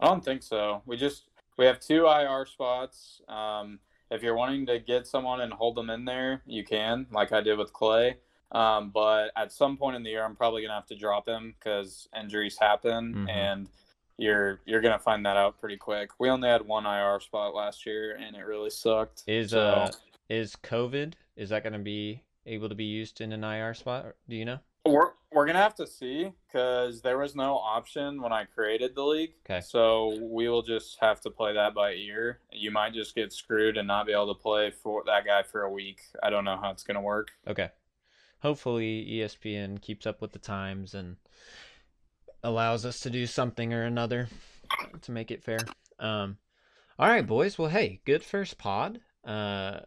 I don't think so. We just we have two IR spots. Um, if you're wanting to get someone and hold them in there, you can, like I did with Klay. Um, but at some point in the year, I'm probably gonna have to drop him because injuries happen, mm-hmm. and you're you're gonna find that out pretty quick. We only had one IR spot last year, and it really sucked. Is so, uh is COVID is that gonna be able to be used in an IR spot? Do you know? We're we're gonna have to see because there was no option when I created the league. Okay. So we will just have to play that by ear. You might just get screwed and not be able to play for that guy for a week. I don't know how it's gonna work. Okay hopefully ESPN keeps up with the times and allows us to do something or another to make it fair. Um, all right, boys. Well, hey, good first pod. Uh,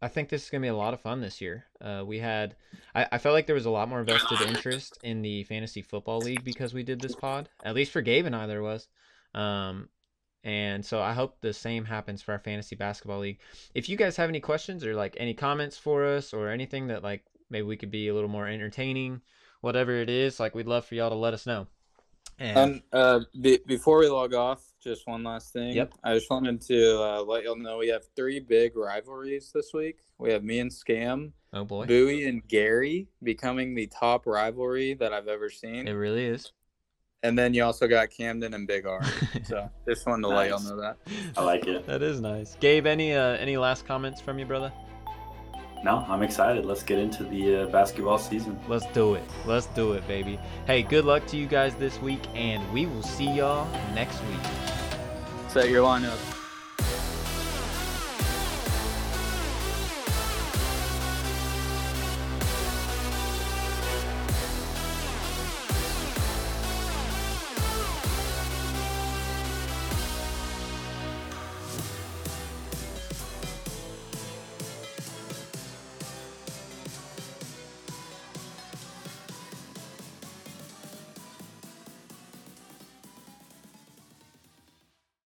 I think this is gonna be a lot of fun this year. Uh, we had, I, I felt like there was a lot more vested interest in the fantasy football league because we did this pod. At least for Gabe and I, there was. Um, and so I hope the same happens for our fantasy basketball league. If you guys have any questions or like any comments for us or anything that like maybe we could be a little more entertaining, whatever it is, like we'd love for y'all to let us know. And, and uh, be- before we log off, just one last thing. Yep. I just wanted to uh, let y'all know we have three big rivalries this week. We have me and Scam. Oh boy. Bowie and Gary becoming the top rivalry that I've ever seen. It really is. And then you also got Camden and Big R. So just wanted to let y'all know that. I like it. That is nice. Gabe, any uh, any last comments from you, brother? No, I'm excited. Let's get into the uh, basketball season. Let's do it. Let's do it, baby. Hey, good luck to you guys this week, and we will see y'all next week. Set your lineup.